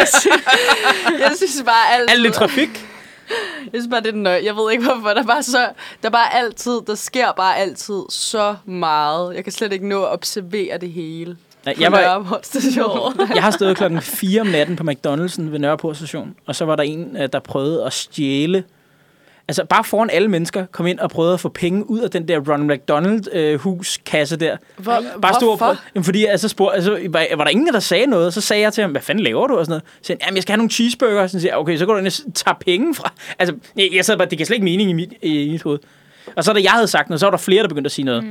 *laughs* Jeg synes bare altid... Er det lidt trafik? Jeg synes bare, det er nøj. Jeg ved ikke, hvorfor. Der er bare så... Der er bare altid... Der sker bare altid så meget. Jeg kan slet ikke nå at observere det hele. Nej, jeg, var, Nørreport station. *laughs* jeg har stået klokken 4 om natten på McDonald's'en ved Nørreport station, og så var der en, øh, der prøvede at stjæle Altså bare foran alle mennesker kom ind og prøvede at få penge ud af den der Ronald McDonald øh, huskasse der. Hvor, Bare stod hvorfor? jamen, fordi altså, spurg, altså, var, var der ingen, der sagde noget, så sagde jeg til ham, hvad fanden laver du? Og sådan noget. Så sagde han, jamen jeg skal have nogle cheeseburger. Så siger jeg, okay, så går du ind og tager penge fra. Altså, jeg, jeg sad bare, det giver slet ikke mening i mit, i mit hoved. Og så da jeg havde sagt noget, så var der flere, der begyndte at sige noget. Mm.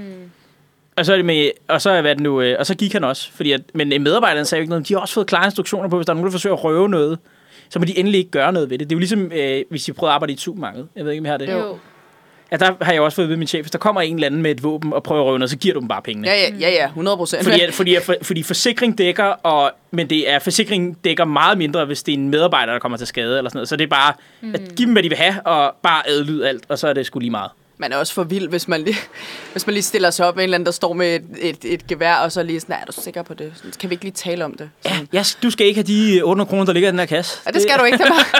Og så er det med, og så er hvad det nu, øh, og så gik han også, fordi at, men øh, medarbejderne sagde jo ikke noget, de har også fået klare instruktioner på, hvis der er nogen, der forsøger at røve noget, så må de endelig ikke gøre noget ved det. Det er jo ligesom, øh, hvis I prøver at arbejde i et supermarked. Jeg ved ikke, om jeg har det. Jo. Ja, der har jeg også fået ved min chef, hvis der kommer en eller anden med et våben og prøver at røve noget, så giver du dem bare pengene. Ja, ja, ja, ja, 100 procent. Fordi, at, fordi, at, for- fordi forsikring dækker, og, men det er, forsikring dækker meget mindre, hvis det er en medarbejder, der kommer til skade. Eller sådan noget. Så det er bare mm. at give dem, hvad de vil have, og bare adlyde alt, og så er det sgu lige meget. Man er også for vild, hvis man lige, *laughs* hvis man lige stiller sig op med en eller anden, der står med et, et, et gevær, og så lige sådan, er du sikker på det? Sådan, Kan vi ikke lige tale om det? Ja, ja, du skal ikke have de 800 kroner, der ligger i den her kasse. Ja, det skal du ikke, det var.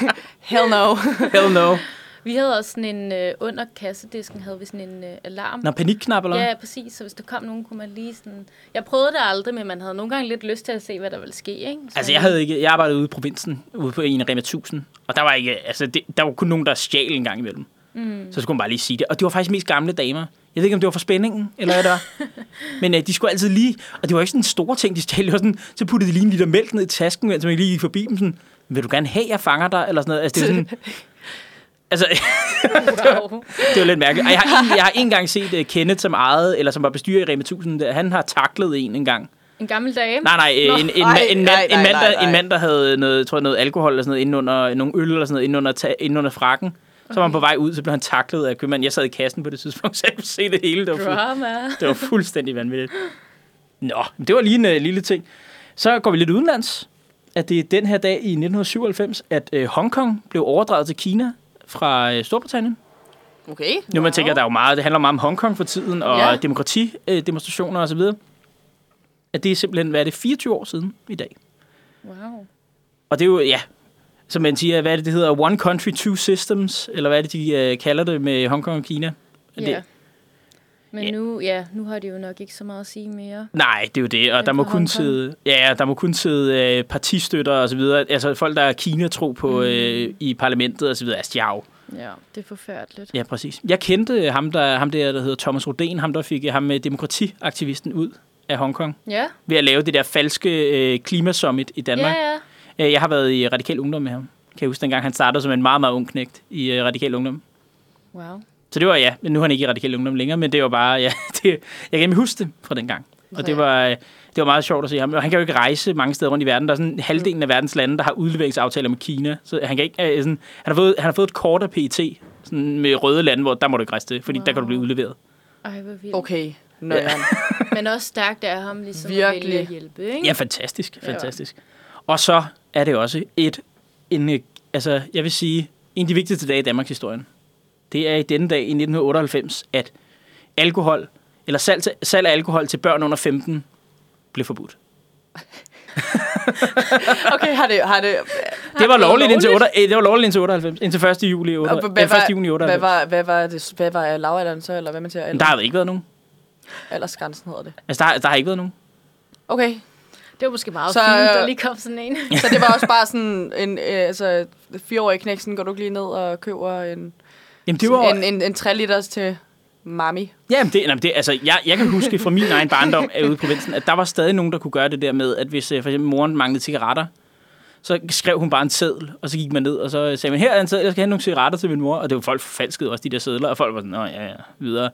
*laughs* Hell no. Hell no. Vi havde også sådan en, øh, under kassedisken havde vi sådan en øh, alarm. Nå, panikknap, eller? Ja, præcis. Så hvis der kom nogen, kunne man lige sådan... Jeg prøvede det aldrig, men man havde nogle gange lidt lyst til at se, hvad der ville ske, ikke? Så Altså, jeg havde ikke, jeg arbejdede ude i provinsen, ude på en af Rema 1000, og der var ikke, altså, det, der var kun nogen, der stjal en gang imellem. Mm. Så skulle man bare lige sige det. Og det var faktisk mest gamle damer. Jeg ved ikke, om det var for spændingen, eller hvad det var. *laughs* Men øh, de skulle altid lige, og det var ikke sådan en store ting, de stjal. Det var sådan, så puttede de lige en liter mælk ned i tasken, mens man lige gik forbi dem sådan, vil du gerne have, jeg fanger dig, eller sådan noget. Altså, det er sådan, *laughs* altså, *laughs* wow. det var lidt mærkeligt. Og jeg har, en, jeg har en gang set uh, Kenneth, som ejede, eller som var bestyrer i Rema 1000, der, han har taklet en en gang. En gammel dame. Nej, nej, øh, en, en, en, en, mand, en, mand, der, en nej. mand, der havde noget, tror jeg, noget alkohol eller sådan noget, inde under, nogle øl eller sådan noget, inde under, ta, inde under frakken. Så var han på vej ud, så blev han taklet af købmanden. Jeg sad i kassen på det tidspunkt, *laughs* så jeg kunne se det hele. Det var, Drama. det var fuldstændig vanvittigt. Nå, det var lige en uh, lille ting. Så går vi lidt udenlands. At det er den her dag i 1997, at uh, Hongkong blev overdraget til Kina fra uh, Storbritannien. Okay. Nu man tænker, der er jo meget, det handler meget om Hongkong for tiden, og Ja. demokratidemonstrationer osv. At det er simpelthen, hvad er det, 24 år siden i dag. Wow. Og det er jo, ja, som man siger, hvad er det, det hedder? One country, two systems, eller hvad er det, de øh, kalder det med Hongkong og Kina? Ja. Det, Men nu, ja, nu har de jo nok ikke så meget at sige mere. nej, det er jo det, og der må kun sidde, ja, der må kun sidde øh, partistøtter og så videre. Altså folk, der er Kina-tro på mm. øh, i parlamentet og så videre. Altså, de jo Ja, det er forfærdeligt. Ja, præcis. Jeg kendte ham der, ham der, der hedder Thomas Roden, ham der fik ham med demokratiaktivisten ud af Hongkong, Ja, ved at lave det der falske øh, klimasummit i Danmark. ja, ja. Øh, Jeg har været i Radikal Ungdom med ham. Kan jeg huske, dengang han startede som en meget, meget ung knægt i øh, Radikal Ungdom. Wow. Så det var ja, men nu er han ikke i Radikal Ungdom længere, men det var bare, ja, *laughs* det, jeg kan huske det fra dengang. Og det var, øh, det var meget sjovt at se ham. Og han kan jo ikke rejse mange steder rundt i verden. Der er sådan halvdelen af verdens lande, der har udleveringsaftaler med Kina. Så han kan ikke, sådan, han, har fået, han har fået et kort af PET sådan med røde lande, hvor der må du ikke rejse til, fordi wow. der kan du blive udleveret. Ej, hvor vildt. Okay. Nøjeren. *laughs* Men også stærkt af ham ligesom at Virkelig. vælge at hjælpe, ikke? Ja, fantastisk, Ja. fantastisk. Og så er det også et, en, altså jeg vil sige, en af de vigtigste dage i Danmarks historie. Det er i denne dag i 1998, at alkohol, eller salg, til, salg af alkohol til børn under 15 blev forbudt. *laughs* Okay, har det... Har det Det var det lovligt indtil, lovligt? 8, eh, det var lovligt indtil 98, indtil 1. juli, 8, og hvad, eh, 1. juni var, 98. hvad, var, hvad var det? Hvad var lavalderen så, eller hvad man siger? Men der har ikke været nogen. Aldersgrænsen hedder det. Altså, der, der har ikke været nogen. Okay, Det var måske meget Så, fint, øh, der lige kom sådan en. *laughs* så det var også bare sådan *laughs* en, øh, altså, fireårig knæksen, går du ikke lige ned og køber en, Jamen, det var, en, en, en 3 liters til mami? Jamen, det, jamen det, altså, jeg, jeg kan huske fra min egen barndom øh, ude i provinsen, at der var stadig nogen, der kunne gøre det der med, at hvis øh, for eksempel moren manglede cigaretter, så skrev hun bare en seddel, og så gik man ned, og så sagde man, her er en seddel, jeg skal have nogle cigaretter til min mor. Og det var folk forfalskede også de der sedler, og folk var sådan, nå ja, ja, videre.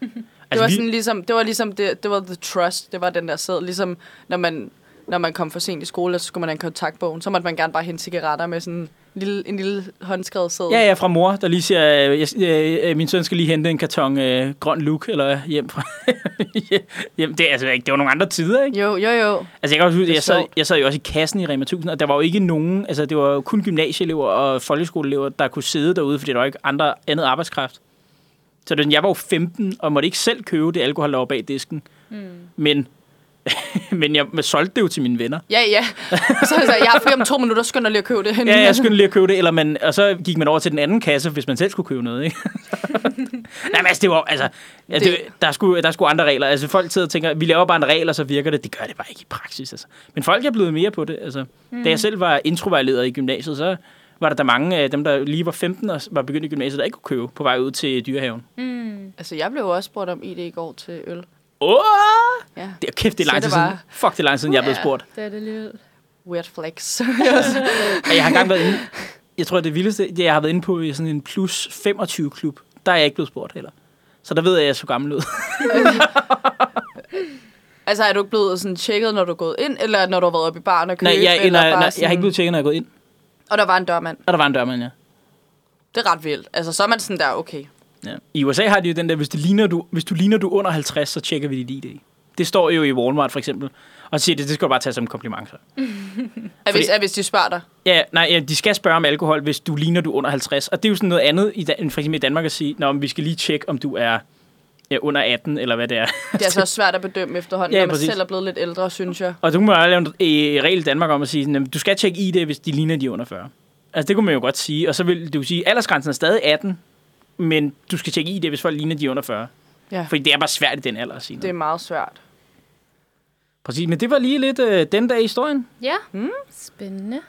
Det Altså, var vi, sådan ligesom, det var ligesom, det, det var the trust, det var den der sæd, ligesom når man, når man kom for sent i skole, så skulle man have en kontaktbogen, så måtte man gerne bare hente cigaretter med sådan en lille, en lille håndskrevet sæd. Ja, ja, fra mor, der lige siger, øh, jeg, øh, min søn skal lige hente en karton øh, grøn look, eller hjem fra... *laughs* hjem. Det, er altså, ikke- det var nogle andre tider, ikke? Jo, jo, jo. Altså, jeg kan også huske, jeg sad, jeg sad jo også i kassen i Rema 1000, og der var jo ikke nogen, altså det var kun gymnasieelever og folkeskoleelever, der kunne sidde derude, fordi der var ikke andre, andet arbejdskraft. Så det, jeg var jo 15, og måtte ikke selv købe det alkohol, der var bag disken. Mm. Men, *laughs* men jeg solgte det jo til mine venner. Ja, ja. Så er det så, jeg har fri om to minutter, skynder lige at købe det. Ja, jeg skyndte lige at købe det, eller man, og så gik man over til den anden kasse, hvis man selv skulle købe noget, ikke? *laughs* Nej, men altså, det var, altså, ja, det, der, skulle, der skulle andre regler. Altså, folk sidder og tænker, vi laver bare en regel, og så virker det. Det gør det bare ikke i praksis, altså. Men folk er blevet mere på det, altså. Mm. Da jeg selv var introvejleder i gymnasiet, så var der, der mange af dem, der lige var 15 og var begyndt i gymnasiet, der ikke kunne købe på vej ud til dyrehaven. Mm. Altså, jeg blev også spurgt om ID i går til øl. Åh! Ja. Det er kæft, det er lang tid siden. Fuck, det er lang tid siden, jeg er blevet Ja. spurgt. Det er det lige Weird flex. *laughs* Jeg har engang været inde, jeg tror, det vildeste, det, jeg har været inde på i sådan en plus 25 klub. Der er jeg ikke blevet spurgt heller. Så der ved jeg, at jeg er så gammel ud. *laughs* altså, er du ikke blevet sådan tjekket, når du er gået ind, eller når du har været oppe i baren og købt? Nej, jeg, eller nej, bare nej, sådan, jeg har ikke blevet tjekket, når jeg er gået ind. Og der var en dørmand. Og der var en dørmand, ja. Det er ret vildt. Altså, så er man sådan der, okay. Ja. I USA har de jo den der, hvis, det ligner du, hvis du ligner du er under 50, så tjekker vi dit ID. Det står jo i Walmart for eksempel. Og så siger det, det skal du bare tage som en kompliment. Så. At *laughs* hvis, hvis de spørger dig. Ja, nej, ja, de skal spørge om alkohol, hvis du ligner du er under 50. Og det er jo sådan noget andet, i, end for eksempel i Danmark at sige, Nå, men vi skal lige tjekke, om du er ja, under 18, eller hvad det er. *laughs* Det er altså også svært at bedømme efterhånden, Ja, når man præcis. selv er blevet lidt ældre, synes jeg. Og du må jo lave en øh, regel i Danmark om at sige, at du skal tjekke ID, hvis de ligner de er under 40. Altså det kunne man jo godt sige. Og så vil du sige, aldersgrænsen er stadig 18, men du skal tjekke ID, hvis folk ligner de er under 40. Ja. Fordi det er bare svært i den alder at sige Det er meget svært. Præcis, men det var lige lidt øh, den dag i historien. Ja, Mm. spændende.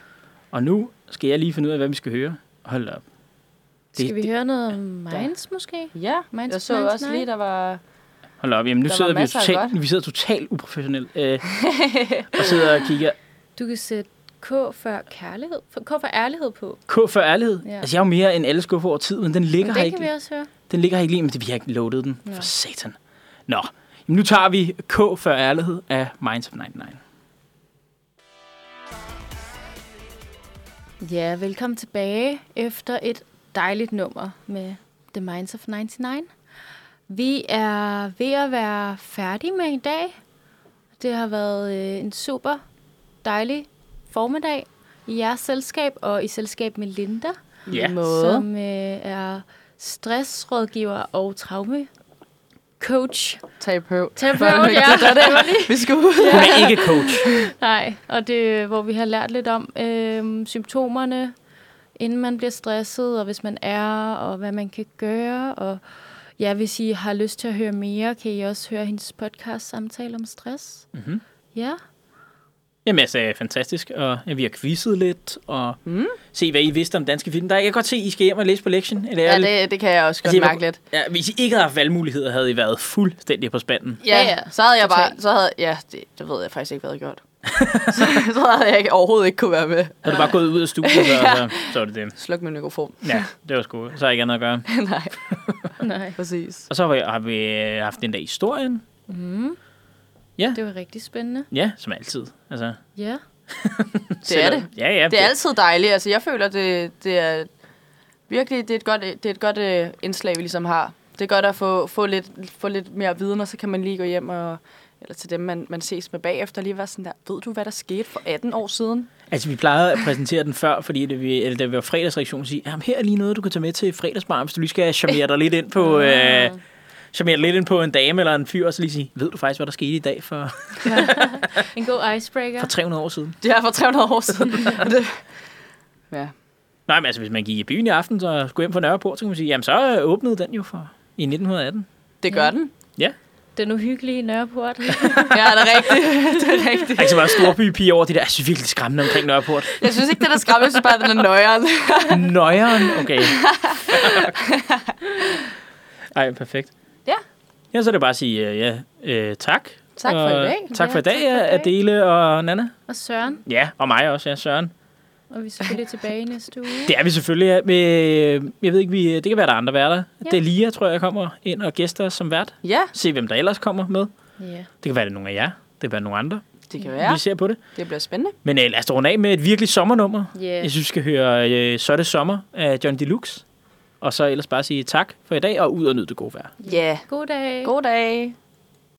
Og nu skal jeg lige finde ud af, hvad vi skal høre. Hold da op. Det- Skal vi høre noget om Minds måske? Ja, Minds jeg så Minds også Night. lige, der var... Hold da op, jamen nu Der sidder vi, totalt, vi sidder totalt uprofessionelt øh, *laughs* og sidder og kigger. Du kan sætte K for kærlighed. For, K for ærlighed på. K for ærlighed. Ja. Altså jeg er jo mere end alle skuffer over tid, men den ligger Men her det ikke. kan vi også høre. Den ligger her ikke lige, men det, vi har ikke loadet den. Ja. For satan. Nå, jamen, nu tager vi K for ærlighed af Minds of 99. Ja, velkommen tilbage efter et dejligt nummer med The Minds of 99. Vi er ved at være færdige med i dag. Det har været øh, en super dejlig formiddag i jeres selskab og i selskab med Linda, Ja. Som øh, er stressrådgiver og traume coach. Terapeut. Terapeut, *laughs* ja. det er det, vi skulle. Hun er ikke coach. Nej, og det hvor vi har lært lidt om øh, symptomerne, inden man bliver stresset, og hvis man er, og hvad man kan gøre. Og ja, hvis I har lyst til at høre mere, kan I også høre hendes podcast Samtale om stress. Mm-hmm. Ja, Jamen altså, fantastisk. Og ja, vi har quizzet lidt, og Mm. se, hvad I vidste om danske film. Der, jeg kan godt se, at I skal hjem og læse på lektion. Eller Ja, jeg- det, det kan jeg også godt Altså, jeg var- mærke lidt. ja, hvis I ikke havde haft valgmuligheder, havde I været fuldstændig på spanden. Ja, Ja, ja. ja. Så havde jeg bare... Så havde, ja, det, det ved jeg faktisk ikke, hvad jeg havde gjort. *laughs* så, så havde jeg ikke, overhovedet ikke kunne være med. Så er du bare gået ud af studiet, så, *laughs* så, så er det det. Sluk min mikrofon. Ja, det var sgu. Så har jeg ikke andet at gøre. *laughs* Nej, nej. præcis. Og så har vi, har vi øh, haft den der historien. Mm. Ja. Det var rigtig spændende. Ja, som altid. Altså, Ja. *laughs* Det er det. Ja, ja. Det er altid dejligt. Altså, jeg føler, det, det er virkelig det er et godt, det er et godt uh, indslag, vi ligesom har. Det er godt at få, få, lidt, få lidt mere viden, og så kan man lige gå hjem og eller til dem, man, man ses med bagefter, lige være sådan der, ved du, hvad der skete for 18 år siden? Altså, vi plejede at præsentere den før, fordi det, vi, eller, da vi var fredagsreaktion, sige, jamen, her er lige noget, du kan tage med til fredagsbar, hvis du lige skal charmere dig lidt ind på... Øh, charmere lidt ind på en dame eller en fyr, og så lige sige, ved du faktisk, hvad der skete i dag for, En god icebreaker. for 300 år siden? Det er for 300 år siden. *laughs* Det, ja. Nej, men altså, hvis man gik i byen i aften og skulle hjem fra Nørreport, så kan man sige, jamen, så åbnede den jo for i 1918. Det gør Ja. den. Den uhyggelige Nørreport. *laughs* Ja, det er rigtigt. det er rigtigt. Der er ikke så meget storbypige over de der, jeg synes virkelig, det er skræmmende omkring Nørreport. Jeg synes ikke, det er skræmmende, jeg synes bare, den er nøjeren. Nøjeren, okay. *laughs* Ej, perfekt. Ja. Ja, så er det bare at sige, øh, ja, øh, tak. Tak for i dag. Tak for i Ja, dag, tak for i dag. Adele og Nana. og Søren. Ja, og mig også, ja, Søren. Og vi er selvfølgelig tilbage næste uge. Det er vi selvfølgelig. Ja. Med, jeg ved ikke, vi, det kan være, der er andre værter. Ja. Ja. Delia, tror jeg, kommer ind og gæster som vært. Ja, Se, hvem der ellers kommer med. Ja. Det kan være, det er nogle af jer. Det kan være nogle andre. Det kan være. vi ser på det. Det bliver spændende. Men øh, lad os runde af med et virkelig sommernummer. Yes. Jeg synes, vi skal høre øh, Så er det sommer af John Deluxe. Og så ellers bare sige tak for i dag, og ud og nyde det gode vejr. Ja. God dag. God dag.